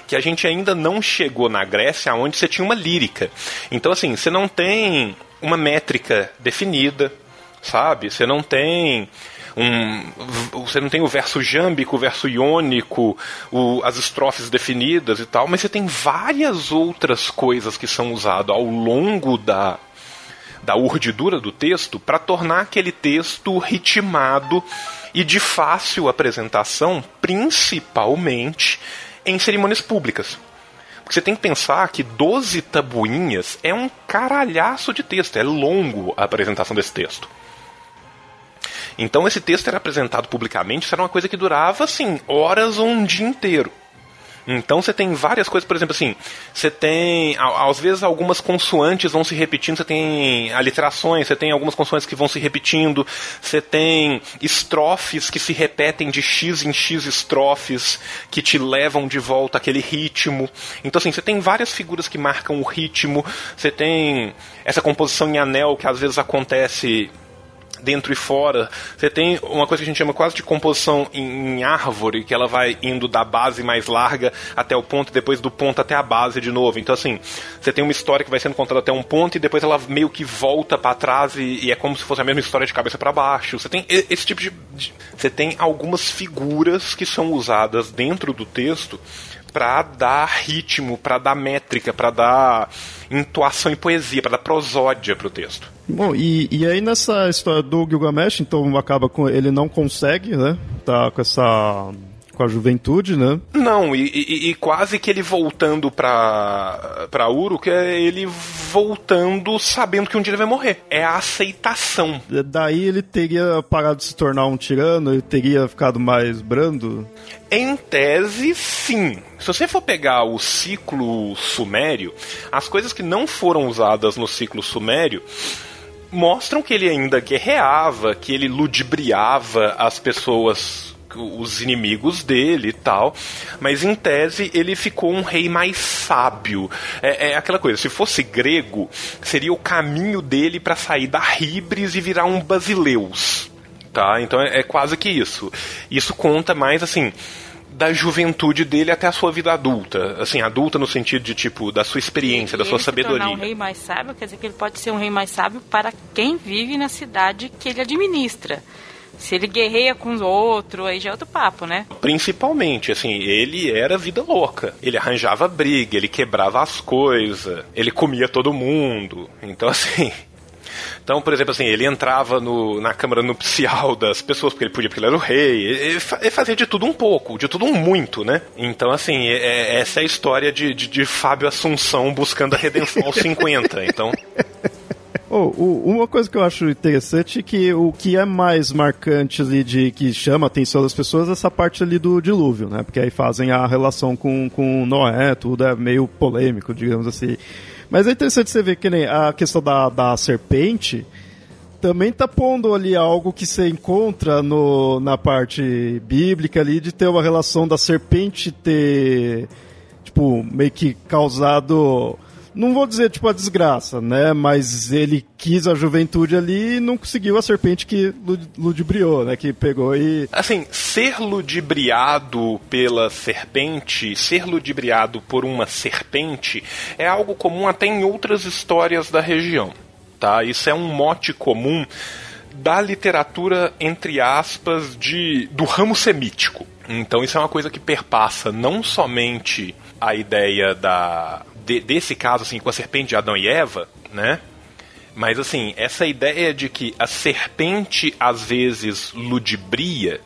que a gente ainda não chegou na Grécia onde você tinha uma lírica. Então, assim, você não tem uma métrica definida, sabe? Você não tem um, você não tem o verso jâmbico, o verso iônico, o, as estrofes definidas e tal, mas você tem várias outras coisas que são usadas ao longo da, da urdidura do texto para tornar aquele texto ritmado e de fácil apresentação, principalmente em cerimônias públicas. Porque você tem que pensar que 12 tabuinhas é um caralhaço de texto, é longo a apresentação desse texto. Então esse texto era apresentado publicamente, isso era uma coisa que durava assim, horas ou um dia inteiro. Então você tem várias coisas, por exemplo, assim, você tem, às vezes algumas consoantes vão se repetindo, você tem aliterações, você tem algumas consoantes que vão se repetindo, você tem estrofes que se repetem de X em X estrofes, que te levam de volta aquele ritmo. Então assim, você tem várias figuras que marcam o ritmo, você tem essa composição em anel que às vezes acontece dentro e fora. Você tem uma coisa que a gente chama quase de composição em, árvore, que ela vai indo da base mais larga até o ponto, depois do ponto até a base de novo. Então, assim, você tem uma história que vai sendo contada até um ponto e depois ela meio que volta para trás e, e, é como se fosse a mesma história de cabeça para baixo. Você tem esse tipo de. Você tem algumas figuras que são usadas dentro do texto para dar ritmo, para dar métrica, para dar intuação e poesia, para dar prosódia pro texto. Bom, e, e aí nessa história do Gilgamesh, então acaba com ele não consegue, né? Tá com essa com a juventude, né? Não, e, e, e quase que ele voltando pra, pra Uruk é ele voltando sabendo que um dia ele vai morrer. É a aceitação. Daí ele teria parado de se tornar um tirano, ele teria ficado mais brando? Em tese, sim. Se você for pegar o ciclo sumério, as coisas que não foram usadas no ciclo sumério mostram que ele ainda guerreava, que ele ludibriava as pessoas os inimigos dele e tal, mas em tese ele ficou um rei mais sábio. É, é aquela coisa, se fosse grego, seria o caminho dele para sair da Ribres e virar um Basileus. Tá? Então é, é quase que isso. Isso conta mais assim da juventude dele até a sua vida adulta. Assim, adulta no sentido de, tipo, da sua experiência, e da sua ele sabedoria. Se tornar um rei mais sábio, quer dizer que ele pode ser um rei mais sábio para quem vive na cidade que ele administra. Se ele guerreia com os outros, aí já é outro papo, né? Principalmente, assim, ele era vida louca. Ele arranjava briga, ele quebrava as coisas, ele comia todo mundo. Então, (laughs) assim, então, por exemplo, assim, ele entrava no, na câmara nupcial das pessoas, porque ele podia, porque ele era o rei. Ele, ele fazia de tudo um pouco, de tudo um muito, né? Então, assim, é, é, essa é a história de, de, de Fábio Assunção buscando a redenção aos (laughs) 50. Então. Oh, uma coisa que eu acho interessante é que o que é mais marcante ali de que chama a atenção das pessoas é essa parte ali do dilúvio, né? Porque aí fazem a relação com, com Noé, tudo é meio polêmico, digamos assim. Mas é interessante você ver que nem a questão da, da serpente também tá pondo ali algo que você encontra no, na parte bíblica ali de ter uma relação da serpente ter tipo meio que causado não vou dizer tipo a desgraça, né? Mas ele quis a juventude ali e não conseguiu a serpente que ludibriou, né? Que pegou e. Assim, ser ludibriado pela serpente, ser ludibriado por uma serpente, é algo comum até em outras histórias da região. Tá? Isso é um mote comum da literatura, entre aspas, de, do ramo semítico. Então isso é uma coisa que perpassa não somente a ideia da, de, desse caso assim com a serpente de Adão e Eva, né? Mas assim, essa ideia de que a serpente às vezes ludibria,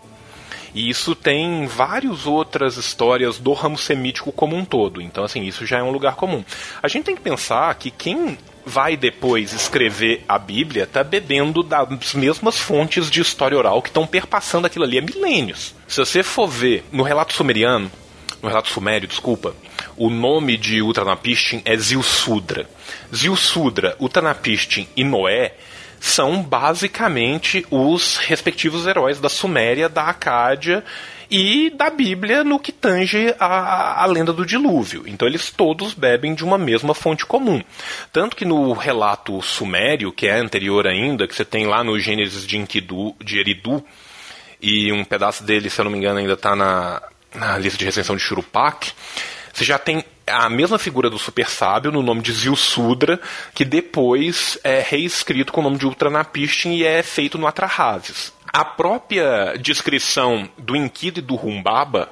e isso tem várias outras histórias do ramo semítico como um todo. Então, assim, isso já é um lugar comum. A gente tem que pensar que quem vai depois escrever a Bíblia está bebendo das mesmas fontes de história oral que estão perpassando aquilo ali há milênios. Se você for ver no relato sumeriano, no relato sumério, desculpa, o nome de Utnapishtim é Zilsudra. Zilsudra, Utnapishtim e Noé são basicamente os respectivos heróis da Suméria, da Acádia e da Bíblia no que tange a, a lenda do dilúvio. Então eles todos bebem de uma mesma fonte comum. Tanto que no relato sumério, que é anterior ainda, que você tem lá no Gênesis de Enkidu, de Eridu, e um pedaço dele, se eu não me engano, ainda está na, na lista de recensão de Churupak, você já tem a mesma figura do super sábio no nome de Zilsudra, que depois é reescrito com o nome de Ultranapishtim e é feito no Atrahasis. A própria descrição do Enkidu e do Humbaba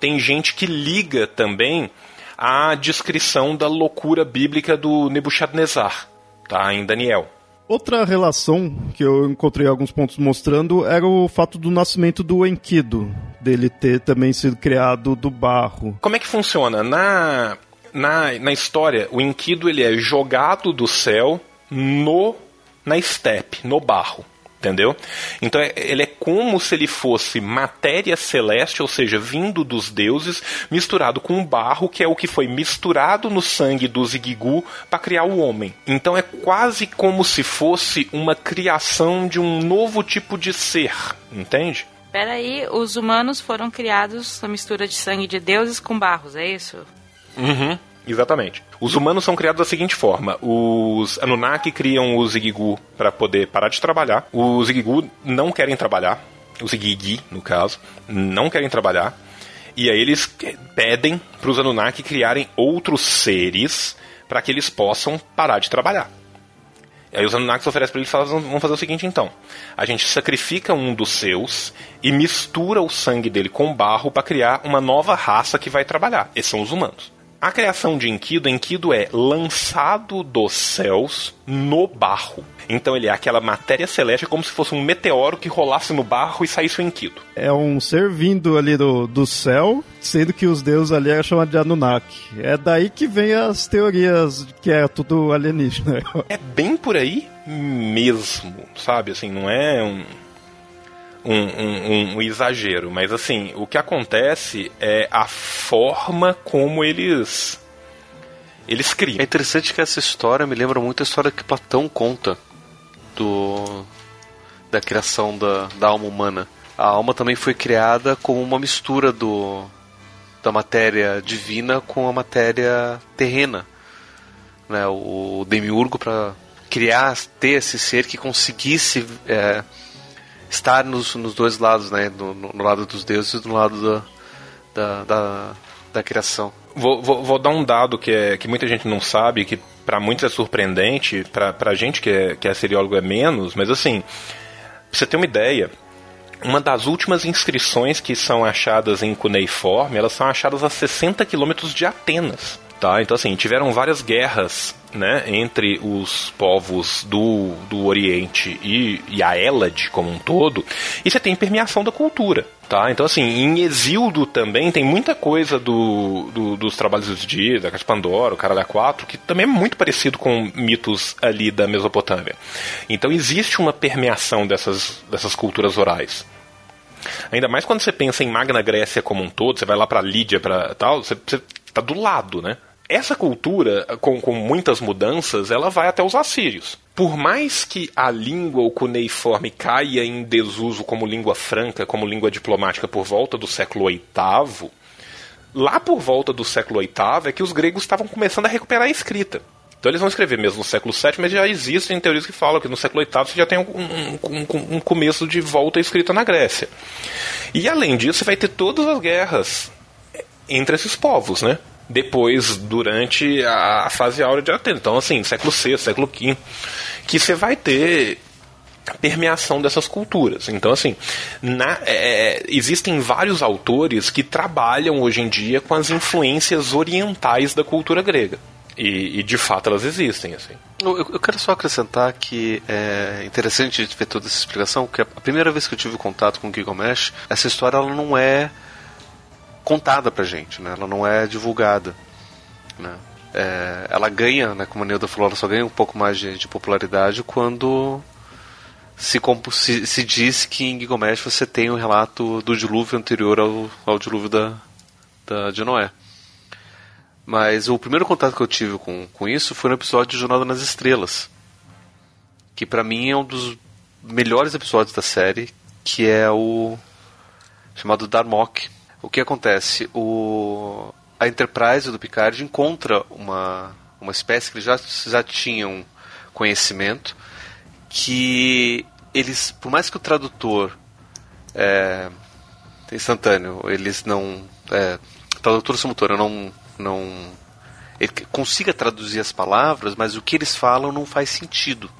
tem gente que liga também à descrição da loucura bíblica do Nebuchadnezzar, tá, em Daniel. Outra relação que eu encontrei alguns pontos mostrando era o fato do nascimento do Enkidu, dele ter também sido criado do barro. Como é que funciona? Na, na, na história, o Enkidu ele é jogado do céu no na estepe, no barro entendeu? Então é, ele é como se ele fosse matéria celeste, ou seja, vindo dos deuses, misturado com barro, que é o que foi misturado no sangue dos Igigu para criar o homem. Então é quase como se fosse uma criação de um novo tipo de ser, entende? Peraí, os humanos foram criados na mistura de sangue de deuses com barros, é isso? Uhum. Exatamente. Os humanos são criados da seguinte forma: os Anunnaki criam os Igigu para poder parar de trabalhar. Os Igigu não querem trabalhar. Os Igigi, no caso, não querem trabalhar. E aí eles pedem para os Anunnaki criarem outros seres para que eles possam parar de trabalhar. E aí os Anunnakis oferecem para eles falam, vamos fazer o seguinte então. A gente sacrifica um dos seus e mistura o sangue dele com barro para criar uma nova raça que vai trabalhar. Esses são os humanos. A criação de Enkidu, Enkidu é lançado dos céus no barro. Então ele é aquela matéria celeste como se fosse um meteoro que rolasse no barro e saísse o Enkidu. É um ser vindo ali do, do céu, sendo que os deuses ali é chamado de Anunnaki. É daí que vem as teorias que é tudo alienígena. É bem por aí mesmo, sabe? Assim, não é um um, um, um, exagero, mas assim, o que acontece é a forma como eles eles criam. É interessante que essa história me lembra muito a história que Platão conta do da criação da, da alma humana. A alma também foi criada como uma mistura do da matéria divina com a matéria terrena. Né? O, demiurgo para criar, ter esse ser que conseguisse é, estar nos, nos dois lados, né? No, no, lado dos deuses e no lado da, da, da, da criação. Vou, vou, vou, dar um dado que, é, que muita gente não sabe, que para muitos é surpreendente, para a gente que é, que é seriólogo é menos, mas assim, pra você ter uma ideia, uma das últimas inscrições que são achadas em cuneiforme, elas são achadas a 60 quilômetros de Atenas. Tá? Então, assim, tiveram várias guerras né, entre os povos do, do Oriente e, e a Hélade como um todo, e você tem permeação da cultura. Tá? Então, assim, em Exildo também tem muita coisa do, do dos trabalhos de da Casa Pandora, o Caralho 4, que também é muito parecido com mitos ali da Mesopotâmia. Então, existe uma permeação dessas, dessas culturas orais. Ainda mais quando você pensa em Magna Grécia como um todo, você vai lá para Lídia, para tal, você, você tá do lado, né? Essa cultura, com, com muitas mudanças, ela vai até os assírios. Por mais que a língua o cuneiforme caia em desuso como língua franca, como língua diplomática por volta do século VIII, lá por volta do século VIII é que os gregos estavam começando a recuperar a escrita. Então eles vão escrever mesmo no século VII, mas já existem teorias que falam que no século VIII você já tem um, um, um começo de volta escrita na Grécia. E além disso, você vai ter todas as guerras entre esses povos, né? Depois, durante a fase áurea de Atenas. Então, assim, século VI, século V, que você vai ter permeação dessas culturas. Então, assim, na, é, é, existem vários autores que trabalham hoje em dia com as influências orientais da cultura grega. E, e de fato elas existem, assim. Eu, eu, quero só acrescentar que é interessante ver toda essa explicação, que a primeira vez que eu tive contato com Gilgamesh, essa história ela não é contada pra gente, né? Ela não é divulgada, né? É, ela ganha, né, como a Neuda falou, ela só ganha um pouco mais de, de popularidade quando se, se, se, diz que em Gilgamesh você tem o um relato do dilúvio anterior ao, ao dilúvio da, da, de Noé. Mas o primeiro contato que eu tive com, com isso foi no episódio de Jornada nas Estrelas, que para mim é um dos melhores episódios da série, que é o chamado Darmok, o que acontece? O, a Enterprise do Picard encontra uma, uma espécie que eles já, já tinham conhecimento, que eles, por mais que o tradutor é, instantâneo, eles não. É, tradutor simultâneo não. não ele consiga traduzir as palavras, mas o que eles falam não faz sentido.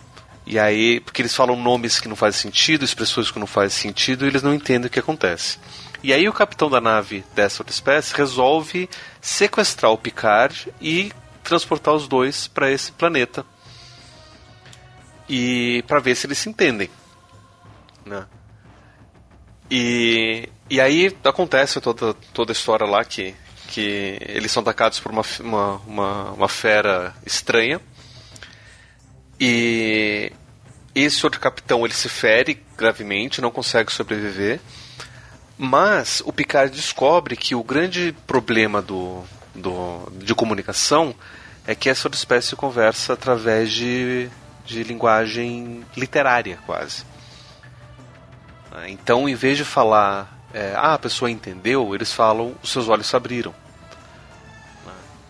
E aí, porque eles falam nomes que não fazem sentido, expressões que não fazem sentido, e eles não entendem o que acontece. E aí o capitão da nave dessa outra espécie resolve sequestrar o Picard e transportar os dois para esse planeta. E para ver se eles se entendem. Né? E, e aí acontece toda, toda a história lá que, que eles são atacados por uma, uma, uma, uma fera estranha. E esse outro capitão ele se fere gravemente, não consegue sobreviver. Mas o Picard descobre que o grande problema do, do, de comunicação é que essa espécie conversa através de, de linguagem literária, quase. Então, em vez de falar, é, ah, a pessoa entendeu, eles falam, os seus olhos se abriram.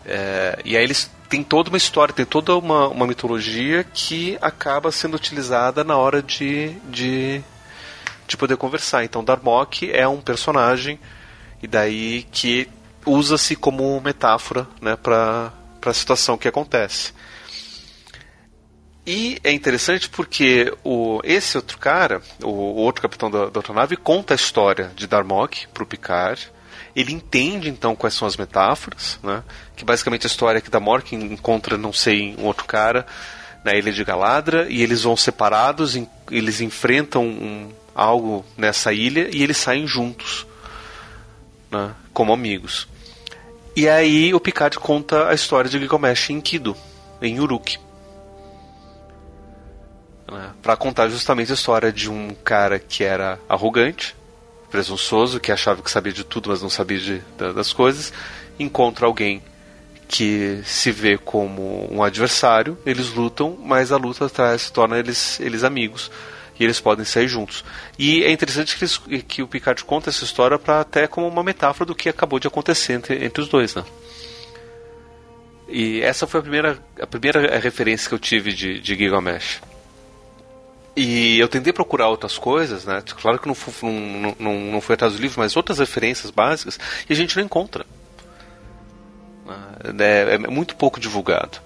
É, e aí eles têm toda uma história, tem toda uma, uma mitologia que acaba sendo utilizada na hora de, de de poder conversar. Então Darmok é um personagem e daí que usa-se como metáfora, né, para a situação que acontece. E é interessante porque o, esse outro cara, o, o outro capitão da, da, outra nave, conta a história de Darmok para o Picard. Ele entende então quais são as metáforas, né? que basicamente a história é que Darmok encontra, não sei, um outro cara na ilha de Galadra e eles vão separados, eles enfrentam um, algo nessa ilha e eles saem juntos, né, como amigos. E aí o Picard conta a história de Gilgamesh em Kido, em Uruk. Né, para contar justamente a história de um cara que era arrogante, presunçoso, que achava que sabia de tudo, mas não sabia de, das coisas, encontra alguém que se vê como um adversário, eles lutam, mas a luta traz, torna eles, eles amigos e eles podem sair juntos. E é interessante que, eles, que o Picard conta essa história para até como uma metáfora do que acabou de acontecer entre, entre os dois, né? E essa foi a primeira, a primeira referência que eu tive de, de Gilgamesh. E eu tentei procurar outras coisas, né? Claro que não, não, não, não foi atrás do livro, mas outras referências básicas, e a gente não encontra. É, é muito pouco divulgado.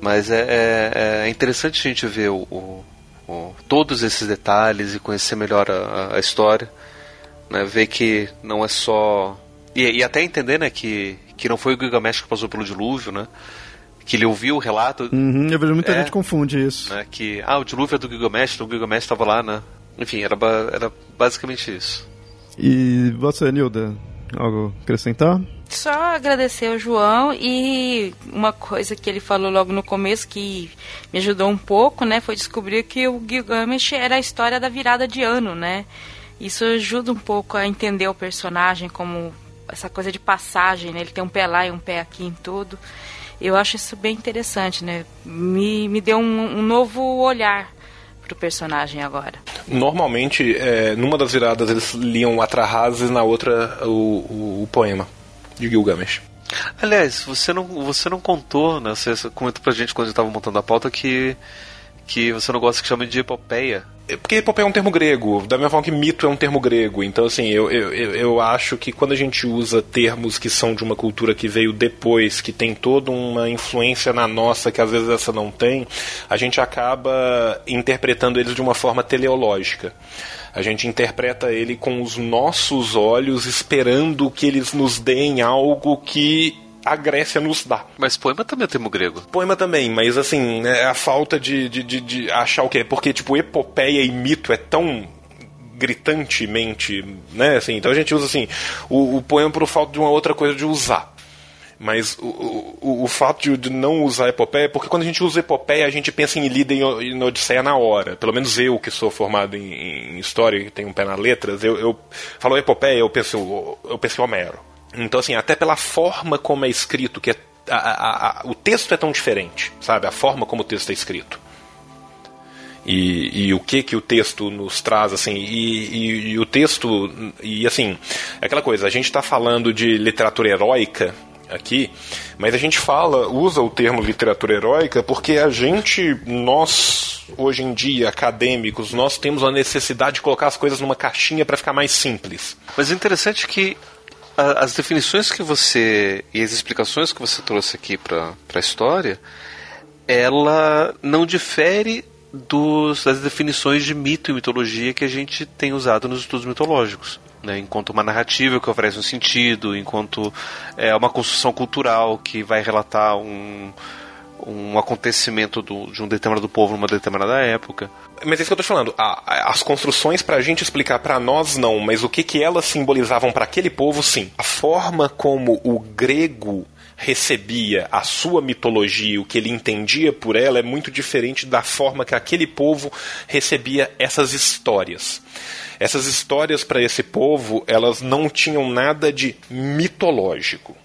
Mas é, é, é interessante a gente ver o, o, todos esses detalhes e conhecer melhor a, a história. Né? Ver que não é só. E, e, até entender né, que, que não foi o Gilgamesh que passou pelo dilúvio, né? que ele ouviu o relato. Uhum, eu vejo muita é, gente confunde isso. Né, que, ah, o dilúvio é do Gilgamesh, o Gilgamesh estava lá, né? Enfim, era, era basicamente isso. E você, Nilda, algo acrescentar? Só agradecer ao João e uma coisa que ele falou logo no começo que me ajudou um pouco, né, foi descobrir que o Gilgamesh era a história da virada de ano, né? Isso ajuda um pouco a entender o personagem como essa coisa de passagem, né? Ele tem um pé lá e um pé aqui em tudo. Eu acho isso bem interessante, né? Me, me deu um, um novo olhar pro personagem agora. Normalmente, é, numa das viradas eles liam Atrahasis, na outra o, o, o poema de Gilgamesh. Aliás, você não, você não contou, né? Você comentou pra gente quando a gente tava montando a pauta que, que você não gosta que chame de epopeia. É porque epopeia é um termo grego, da mesma forma que mito é um termo grego. Então, assim, eu, eu, eu acho que quando a gente usa termos que são de uma cultura que veio depois, que tem toda uma influência na nossa, que às vezes essa não tem, a gente acaba interpretando eles de uma forma teleológica. A gente interpreta ele com os nossos olhos, esperando que eles nos deem algo que a Grécia nos dá. Mas poema também é termo grego. Poema também, mas assim, é a falta de, de, de, de achar o quê? Porque, tipo, epopeia e mito é tão gritantemente, né? Assim, então a gente usa assim o, o poema por falta de uma outra coisa de usar. Mas o, o, o fato de, não usar epopeia, porque quando a gente usa epopeia, a gente pensa em Ilíada e na Odisseia na hora. Pelo menos eu, que sou formado em, em história e tenho um pé nas letras, eu, eu falo epopeia, eu penso, eu penso em Homero. Então, assim, até pela forma como é escrito, que é, a, a, a, o texto é tão diferente, sabe? A forma como o texto é escrito. E, e, o que que o texto nos traz assim e, e, e o texto e assim é aquela coisa a gente está falando de literatura heróica aqui, mas a gente fala, usa o termo literatura heróica porque a gente, nós, hoje em dia, acadêmicos, nós temos a necessidade de colocar as coisas numa caixinha para ficar mais simples. Mas é interessante que as definições que você e as explicações que você trouxe aqui para a história, ela não difere dos, das definições de mito e mitologia que a gente tem usado nos estudos mitológicos né, enquanto uma narrativa que oferece um sentido, enquanto é uma construção cultural que vai relatar um, um acontecimento do, de um determinado povo numa determinada época. Mas é isso que eu estou falando. as construções para a gente explicar para nós não, mas o que, que elas simbolizavam para aquele povo, sim. A forma como o grego recebia a sua mitologia, o que ele entendia por ela, é muito diferente da forma que aquele povo recebia essas histórias. Essas histórias para esse povo, elas não tinham nada de mitológico.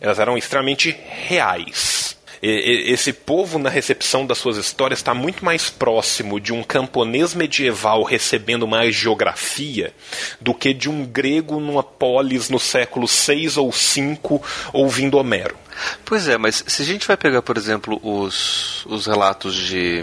Elas eram extremamente reais. Esse povo, na recepção das suas histórias, está muito mais próximo de um camponês medieval recebendo uma geografia do que de um grego numa polis no século 6 ou 5 ouvindo Homero. Pois é, mas se a gente vai pegar, por exemplo, os, os relatos de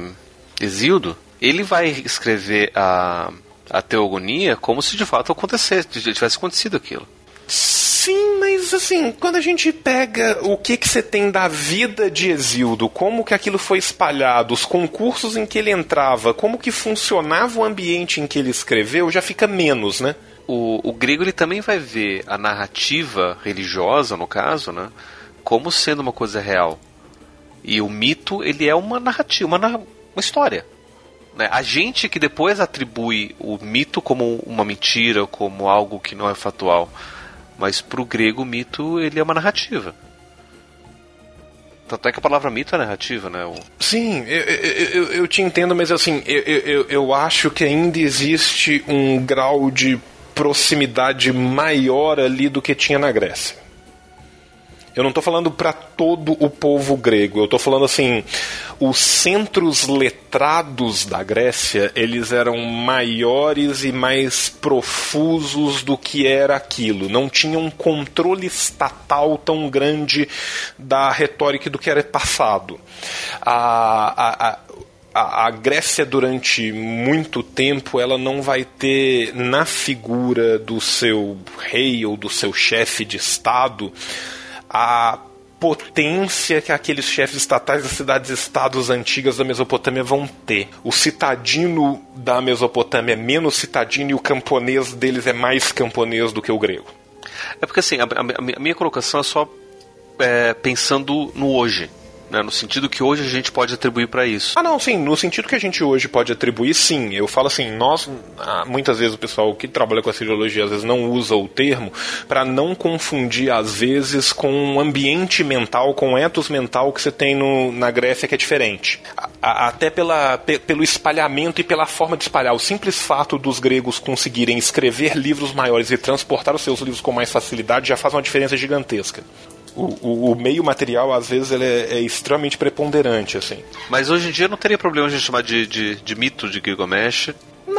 Exildo, ele vai escrever a a teogonia como se de fato acontecesse, tivesse acontecido aquilo. Sim, mas assim, quando a gente pega o que que você tem da vida de Exildo, como que aquilo foi espalhado, os concursos em que ele entrava, como que funcionava o ambiente em que ele escreveu, já fica menos, né? O, o grego ele também vai ver a narrativa religiosa, no caso, né, como sendo uma coisa real. E o mito, ele é uma narrativa, uma, uma história. Né? A gente que depois atribui o mito como uma mentira, como algo que não é factual. Mas para o grego, o mito ele é uma narrativa. Tanto é que a palavra mito é narrativa, né? O... Sim, eu, eu, eu, te entendo, mas assim, eu, eu, eu acho que ainda existe um grau de proximidade maior ali do que tinha na Grécia. Eu não estou falando para todo o povo grego. Eu estou falando assim, os centros letrados da Grécia, eles eram maiores e mais profusos do que era aquilo. Não tinham um controle estatal tão grande da retórica do que era passado. A, a, a a, a, Grécia durante muito tempo ela não vai ter na figura do seu rei ou do seu chefe de estado a potência que aqueles chefes estatais das cidades-estados antigas da Mesopotâmia vão ter. O citadino da Mesopotâmia é menos citadino e o camponês deles é mais camponês do que o grego. É porque assim, a, a, a minha colocação é só é, pensando no hoje. Né, no sentido que hoje a gente pode atribuir para isso. Ah, não, sim, no sentido que a gente hoje pode atribuir, sim. Eu falo assim, nós, ah, muitas vezes o pessoal que trabalha com a cirologia às vezes não usa o termo para não confundir, às vezes, com o ambiente mental, com o ethos mental que você tem no, na Grécia que é diferente. A, até pela, pe, pelo espalhamento e pela forma de espalhar. O simples fato dos gregos conseguirem escrever livros maiores e transportar os seus livros com mais facilidade já faz uma diferença gigantesca o, o, meio material, às vezes, ele é, é, extremamente preponderante, assim. Mas hoje em dia não teria problema a gente chamar de, de, de mito de Gilgamesh.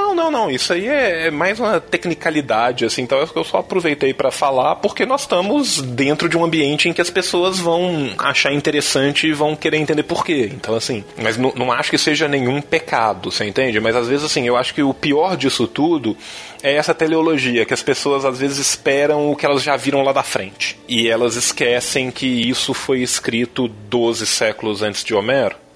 Não, não, não. Isso aí é, é mais uma tecnicalidade, assim. Então eu só aproveitei para falar porque nós estamos dentro de um ambiente em que as pessoas vão achar interessante e vão querer entender por quê. Então, assim. Mas não, não acho que seja nenhum pecado, você entende? Mas às vezes, assim, eu acho que o pior disso tudo é essa teleologia, que as pessoas às vezes esperam o que elas já viram lá da frente. E elas esquecem que isso foi escrito 12 séculos antes de Homero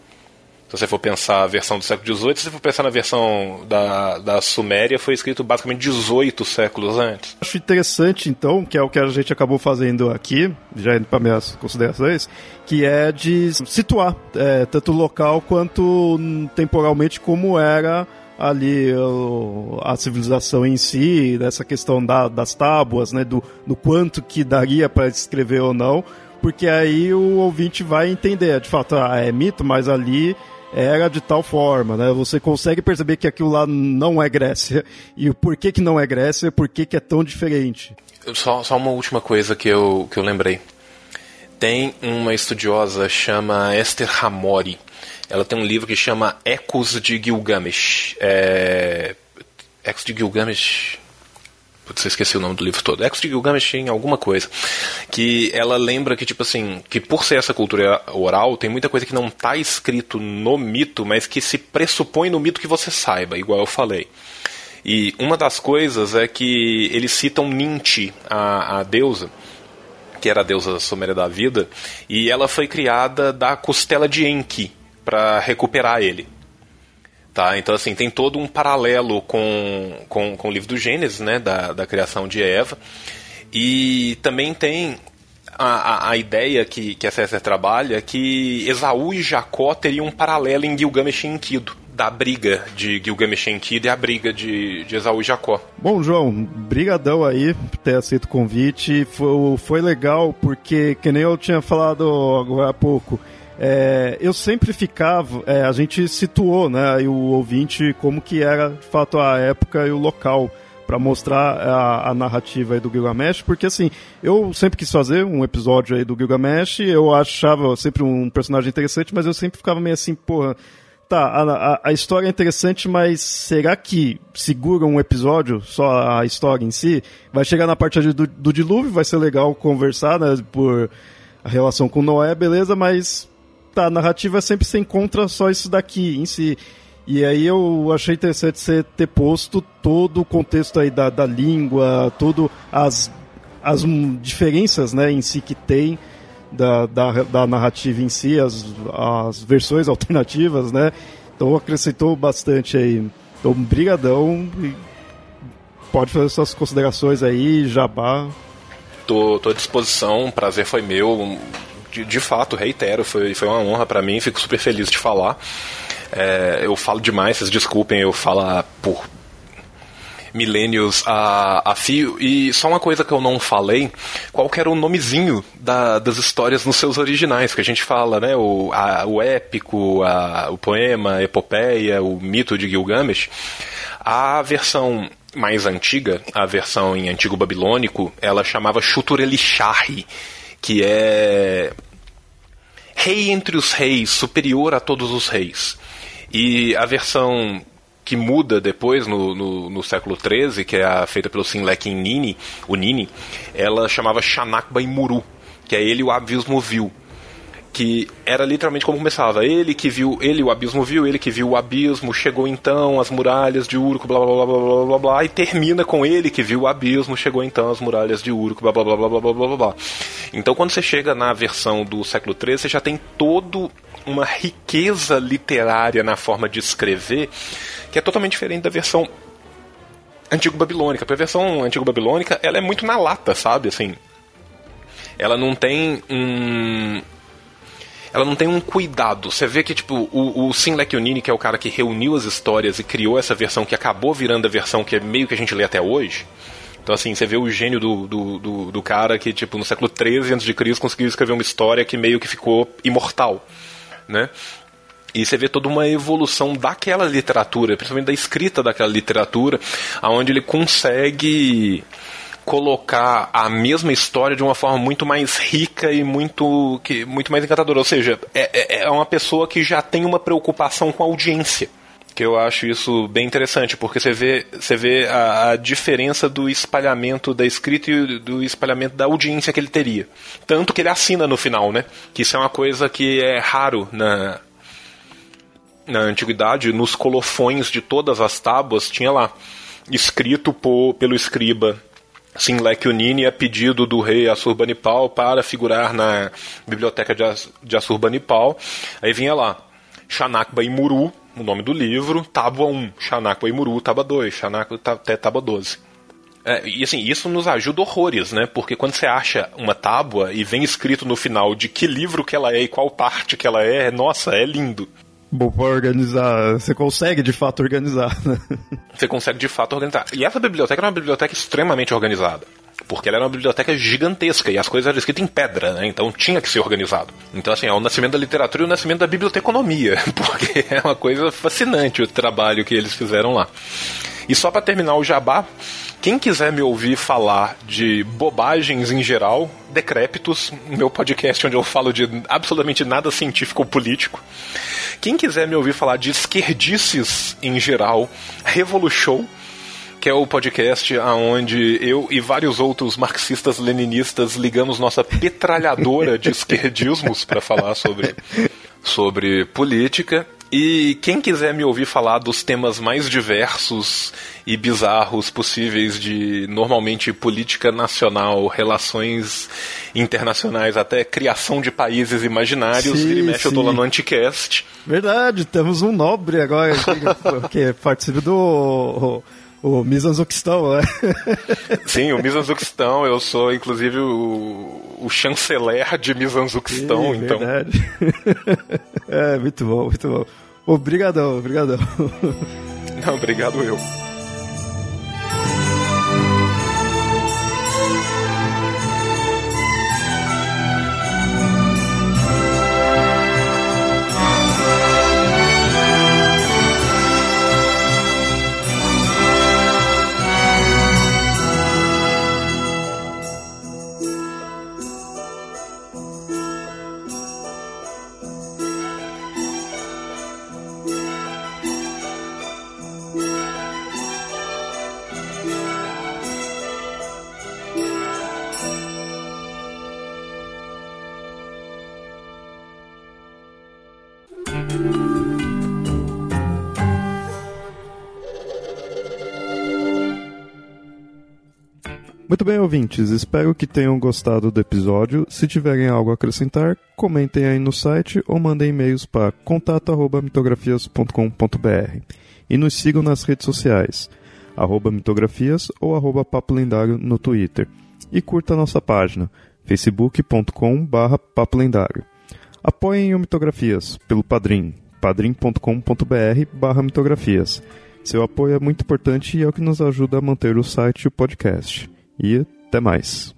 se você for pensar a versão do século XVIII, se você for pensar na versão da, da Suméria, foi escrito basicamente 18 séculos antes. Acho interessante, então, que é o que a gente acabou fazendo aqui, já indo para minhas considerações, que é de situar é, tanto local quanto temporalmente como era ali a civilização em si, dessa questão da, das tábuas, né, do, do quanto que daria para escrever ou não, porque aí o ouvinte vai entender, de fato, ah, é mito, mas ali era de tal forma, né? Você consegue perceber que aquilo lá não é Grécia. E o porquê que não é Grécia, por que é tão diferente. Só, só uma última coisa que eu, que eu lembrei. Tem uma estudiosa chama Esther Hamori. Ela tem um livro que chama Ecos de Gilgamesh. É... Ecos de Gilgamesh Putz, eu esqueci o nome do livro todo. Ex de Gilgamesh em alguma coisa. Que ela lembra que, tipo assim, que por ser essa cultura oral, tem muita coisa que não está escrito no mito, mas que se pressupõe no mito que você saiba, igual eu falei. E uma das coisas é que eles citam Ninti, a, a deusa, que era a deusa suméria da vida, e ela foi criada da costela de Enki para recuperar ele. Tá? Então, assim, tem todo um paralelo com, com, com o livro do Gênesis, né? Da, da criação de Eva. E também tem a, a, a, ideia que, que a César trabalha que Esaú e Jacó teriam um paralelo em Gilgamesh e Enkidu, da briga de Gilgamesh e Enkidu e a briga de, de Esaú e Jacó. Bom, João, brigadão aí por ter aceito o convite. Foi, foi legal porque, que nem eu tinha falado agora há pouco, é, eu sempre ficava, é, a gente situou, né, o ouvinte como que era de fato a época e o local para mostrar a, a, narrativa do Gilgamesh, porque assim, eu sempre quis fazer um episódio aí do Gilgamesh, eu achava sempre um personagem interessante, mas eu sempre ficava meio assim, porra, tá, a, a, a história é interessante, mas será que segura um episódio, só a história em si? Vai chegar na parte do, do dilúvio, vai ser legal conversar, né, por a relação com Noé, beleza, mas tá, a narrativa sempre se encontra só isso daqui em si. E aí eu achei interessante você ter posto todo o contexto aí da, da língua, tudo as, as diferenças né, em si que tem da, da, da narrativa em si, as, as versões (laughs) alternativas, né? Então acrescentou bastante aí. Então, brigadão. Pode fazer suas considerações aí, jabá. Tô, tô à disposição, prazer foi meu de, de fato, reitero, foi, foi uma honra para mim, fico super feliz de falar. É, eu falo demais, vocês desculpem eu falar por milênios a, a fio. E só uma coisa que eu não falei, qual que era o nomezinho da, das histórias nos seus originais, que a gente fala, né? O, a, o épico, a, o poema, a epopeia, o mito de Gilgamesh. A versão mais antiga, a versão em antigo babilônico, ela chamava Shuturelishari que é rei entre os reis, superior a todos os reis. E a versão que muda depois, no, no, no século XIII, que é a feita pelo Sinlekin Nini, o Nini, ela chamava Shanakba Imuru, que é ele o abismo vil. Que era literalmente como começava. Ele que viu, ele o abismo viu, ele que viu o abismo, chegou então as muralhas de Urco, blá blá blá blá blá blá blá, e termina com ele que viu o abismo, chegou então as muralhas de Urco, blá blá blá blá blá blá blá blá. Então quando você chega na versão do século XIII, você já tem todo uma riqueza literária na forma de escrever que é totalmente diferente da versão antigo babilônica. Porque a versão antigo babilônica, ela é muito na lata, sabe? Assim, ela não tem um ela não tem um cuidado. Você vê que, tipo, o, o Sim Lekunini, que é o cara que reuniu as histórias e criou essa versão que acabou virando a versão que é meio que a gente lê até hoje. Então, assim, você vê o gênio do, do, do, do cara que, tipo, no século XIII a.C. conseguiu escrever uma história que meio que ficou imortal, né? E você vê toda uma evolução daquela literatura, principalmente da escrita daquela literatura, aonde ele consegue colocar a mesma história de uma forma muito mais rica e muito, que, muito mais encantadora. Ou seja, é, é, é uma pessoa que já tem uma preocupação com a audiência que eu acho isso bem interessante, porque você vê, você vê a, a, diferença do espalhamento da escrita e do espalhamento da audiência que ele teria. Tanto que ele assina no final, né? Que isso é uma coisa que é raro na, na antiguidade, nos colofões de todas as tábuas, tinha lá, escrito por, pelo escriba Sinlek Unini a pedido do rei Assurbanipal para figurar na biblioteca de Assurbanipal. Aí vinha lá, Chanakba Imuru, o nome do livro, tábua 1, Chanakba Imuru, tábua 2, Chanakba até tábua 12. É, e assim, isso nos ajuda horrores, né? Porque quando você acha uma tábua e vem escrito no final de que livro que ela é e qual parte que ela é, nossa, é lindo. Bom, pra organizar, você consegue de fato organizar, né? Você consegue de fato organizar. E essa biblioteca era uma biblioteca extremamente organizada. Porque ela era uma biblioteca gigantesca e as coisas eram escritas em pedra, né? Então tinha que ser organizado. Então, assim, é o nascimento da literatura e o nascimento da biblioteconomia. (laughs) Porque é uma coisa fascinante o trabalho que eles fizeram lá. E só para terminar o jabá, quem quiser me ouvir falar de bobagens em geral, Decrépitos, meu podcast onde eu falo de absolutamente nada científico ou político. Quem quiser me ouvir falar de esquerdices em geral, Revolution, que é o podcast aonde eu e vários outros marxistas leninistas ligamos nossa petralhadora de esquerdismos para falar sobre sobre política e quem quiser me ouvir falar dos temas mais diversos e bizarros possíveis de normalmente política nacional, relações internacionais, até criação de países imaginários, sim, e mexe eu tô lá no Anticast. Verdade, temos um nobre agora (laughs) que participa do o Mizanzuquistão, né? (laughs) Sim, o Mizanzuquistão, eu sou inclusive o, o chanceler de Mizanzuquistão, então. Verdade. (laughs) é, muito bom, muito bom. Obrigadão, obrigadão. Não, obrigado eu. Muito bem, ouvintes, espero que tenham gostado do episódio. Se tiverem algo a acrescentar, comentem aí no site ou mandem e-mails para contato@mitografias.com.br. E nos sigam nas redes sociais, arroba mitografias ou arroba papo lendário no Twitter. E curta nossa página, facebook.com papo lendário. Apoiem o Mitografias pelo Padrim, padrim.com.br barra mitografias. Seu apoio é muito importante e é o que nos ajuda a manter o site e o podcast e até mais.